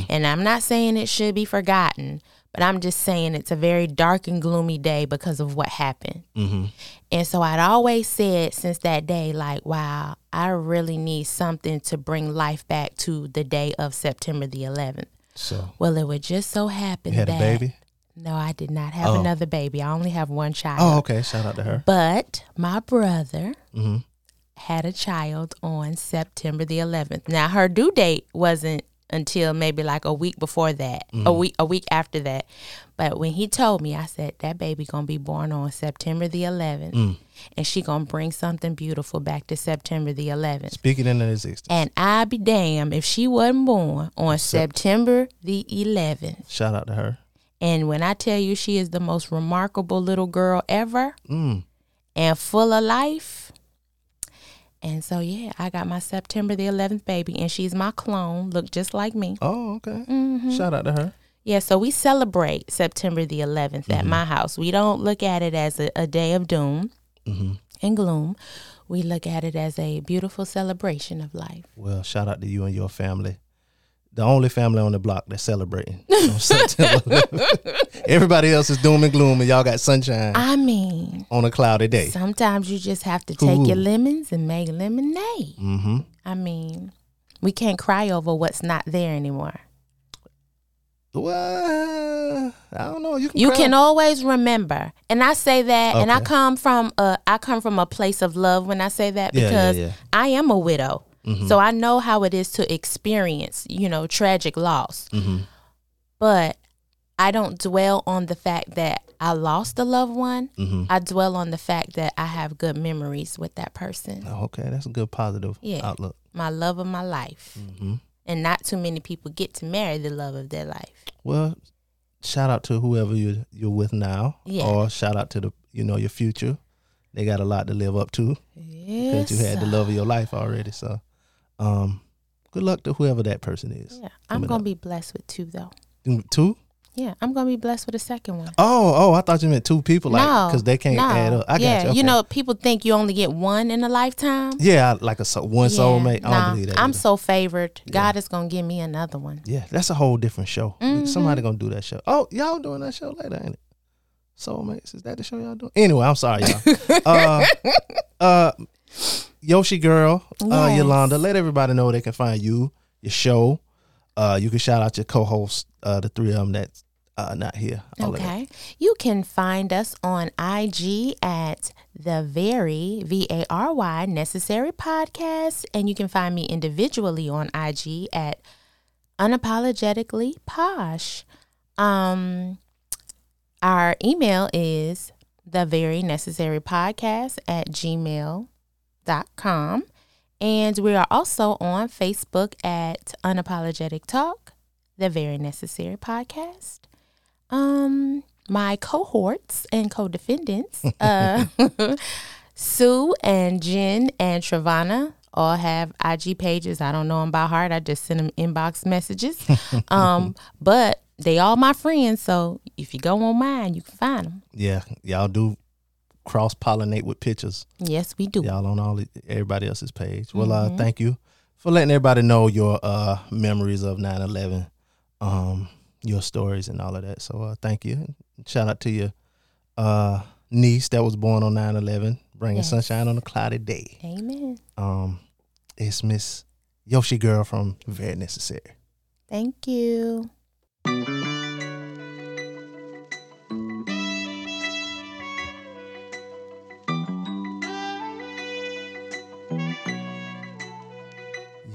and i'm not saying it should be forgotten but i'm just saying it's a very dark and gloomy day because of what happened Mm-hmm. and so I'd always said since that day, like, wow, I really need something to bring life back to the day of September the 11th. So Well, it would just so happen you had that. a baby. No, I did not have Oh. another baby. I only have one child. Oh, okay. Shout out to her. But my brother Mm-hmm. Had a child on September the 11th. Now her due date wasn't until maybe like a week before that, a Mhm. week a week after that. But when he told me, I said that baby gonna be born on September the 11th, Mm. and she gonna bring something beautiful back to September the 11th. Speaking into existence. And I be damned if she wasn't born on Sep- September the 11th. Shout out to her. And when I tell you she is the most remarkable little girl ever Mm. and full of life. And so yeah, I got my September the 11th baby and she's my clone, look just like me. Oh, okay. Mhm. Shout out to her. Yeah, so we celebrate September the 11th at my house. We don't look at it as a, a day of doom Mm-hmm. and gloom. We look at it as a beautiful celebration of life. Well, shout out to you and your family. The only family on the block that's celebrating. on *laughs* September 11th. *laughs* Everybody else is doom and gloom, and y'all got sunshine I mean, on a cloudy day. sometimes you just have to take your lemons and make lemonade. Mm-hmm. I mean, we can't cry over what's not there anymore. Well, I don't know. You can. You can always remember, and I say that, and I come from a I come from a place of love when I say that Yeah, yeah, because yeah. I am a widow, Mhm. so I know how it is to experience, you know, tragic loss. Mhm. But I don't dwell on the fact that I lost a loved one. Mhm. I dwell on the fact that I have good memories with that person. Oh, okay, that's a good positive Yeah. outlook. My love of my life, Mm-hmm. and not too many people get to marry the love of their life. Well, shout out to whoever you you're with now, Yeah. or shout out to the you know your future. They got a lot to live up to because you had the love of your life already. So, um, good luck to whoever that person is. Yeah, I'm gonna up. be blessed with two though. Mm, two. Yeah, I'm gonna be blessed with a second one. Oh, oh, I thought you meant two people, like no, because they can't no. add up. I got yeah, you. okay. know, people think you only get one in a lifetime. yeah, like a so- one Yeah, soulmate. I nah, don't believe that. I'm either. so favored. God is gonna give me another one. Yeah, that's a whole different show. Mhm. Somebody gonna do that show. Oh, y'all doing that show later, ain't it? Soulmates, is that the show y'all doing? Anyway, I'm sorry, y'all. *laughs* uh, uh, Yoshi girl, uh, Yes. Yolanda, let everybody know they can find you, your show. Uh, you can shout out your co-hosts, uh, the three of them that's uh, not here. Okay. You can find us on IG at the very V A R Y necessary podcast. And you can find me individually on IG at unapologetically posh. Um our email is the very necessary podcast at gmail.com. And we are also on Facebook at Unapologetic Talk, the very necessary podcast. Um my cohorts and co-defendants *laughs* uh *laughs* sue and jen and travana all have ig pages. I don't know them by heart. I just send them inbox messages. *laughs* Um but they all my friends so if you go on mine you can find them Yeah, y'all do cross pollinate with pictures. yes we do. Y'all on all the- everybody else's page. Well, uh, Mhm. thank you for letting everybody know your uh memories of 9-11, um, your stories and all of that. So uh, thank you. Shout out to your uh niece that was born on 9-11, bringing Yes. sunshine on a cloudy day. Amen. Um, it's Miss Yoshi Girl from Very Necessary. Thank you.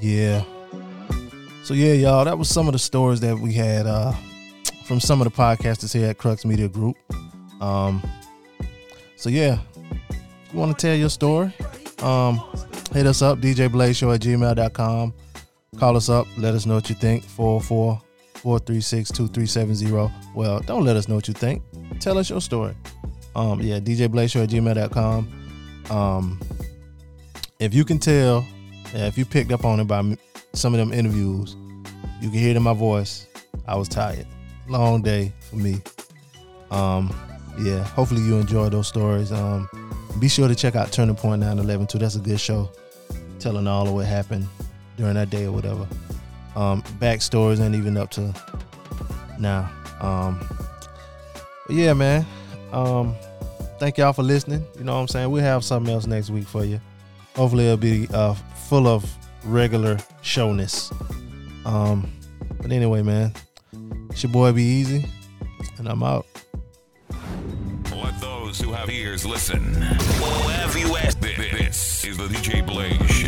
Yeah. So yeah, y'all, that was some of the stories that we had uh from some of the podcasters here at Crux Media Group. Um so yeah, you want to tell your story, um hit us up, djblazeshow at gmail.com. Call us up, let us know what you think. 404 436 2370. Well, don't let us know what you think. Tell us your story. Um, yeah, djblazeshow at gmail.com. Um, if you can tell, yeah, if you picked up on it by some of them interviews, you can hear it in my voice. I was tired. Long day for me. Um, yeah, hopefully you enjoy those stories. Um, be sure to check out Turning Point 911 too. That's a good show, telling all of what happened during that day or whatever. Um, backstories ain't even up to now. Um, yeah, man. Um, thank y'all for listening. You know what I'm saying? We'll have something else next week for you. Hopefully it'll be uh, full of regular showness. Um, but anyway, man, it's your boy Be Easy, and I'm out. Let those who have ears listen. This is the DJ Blaze.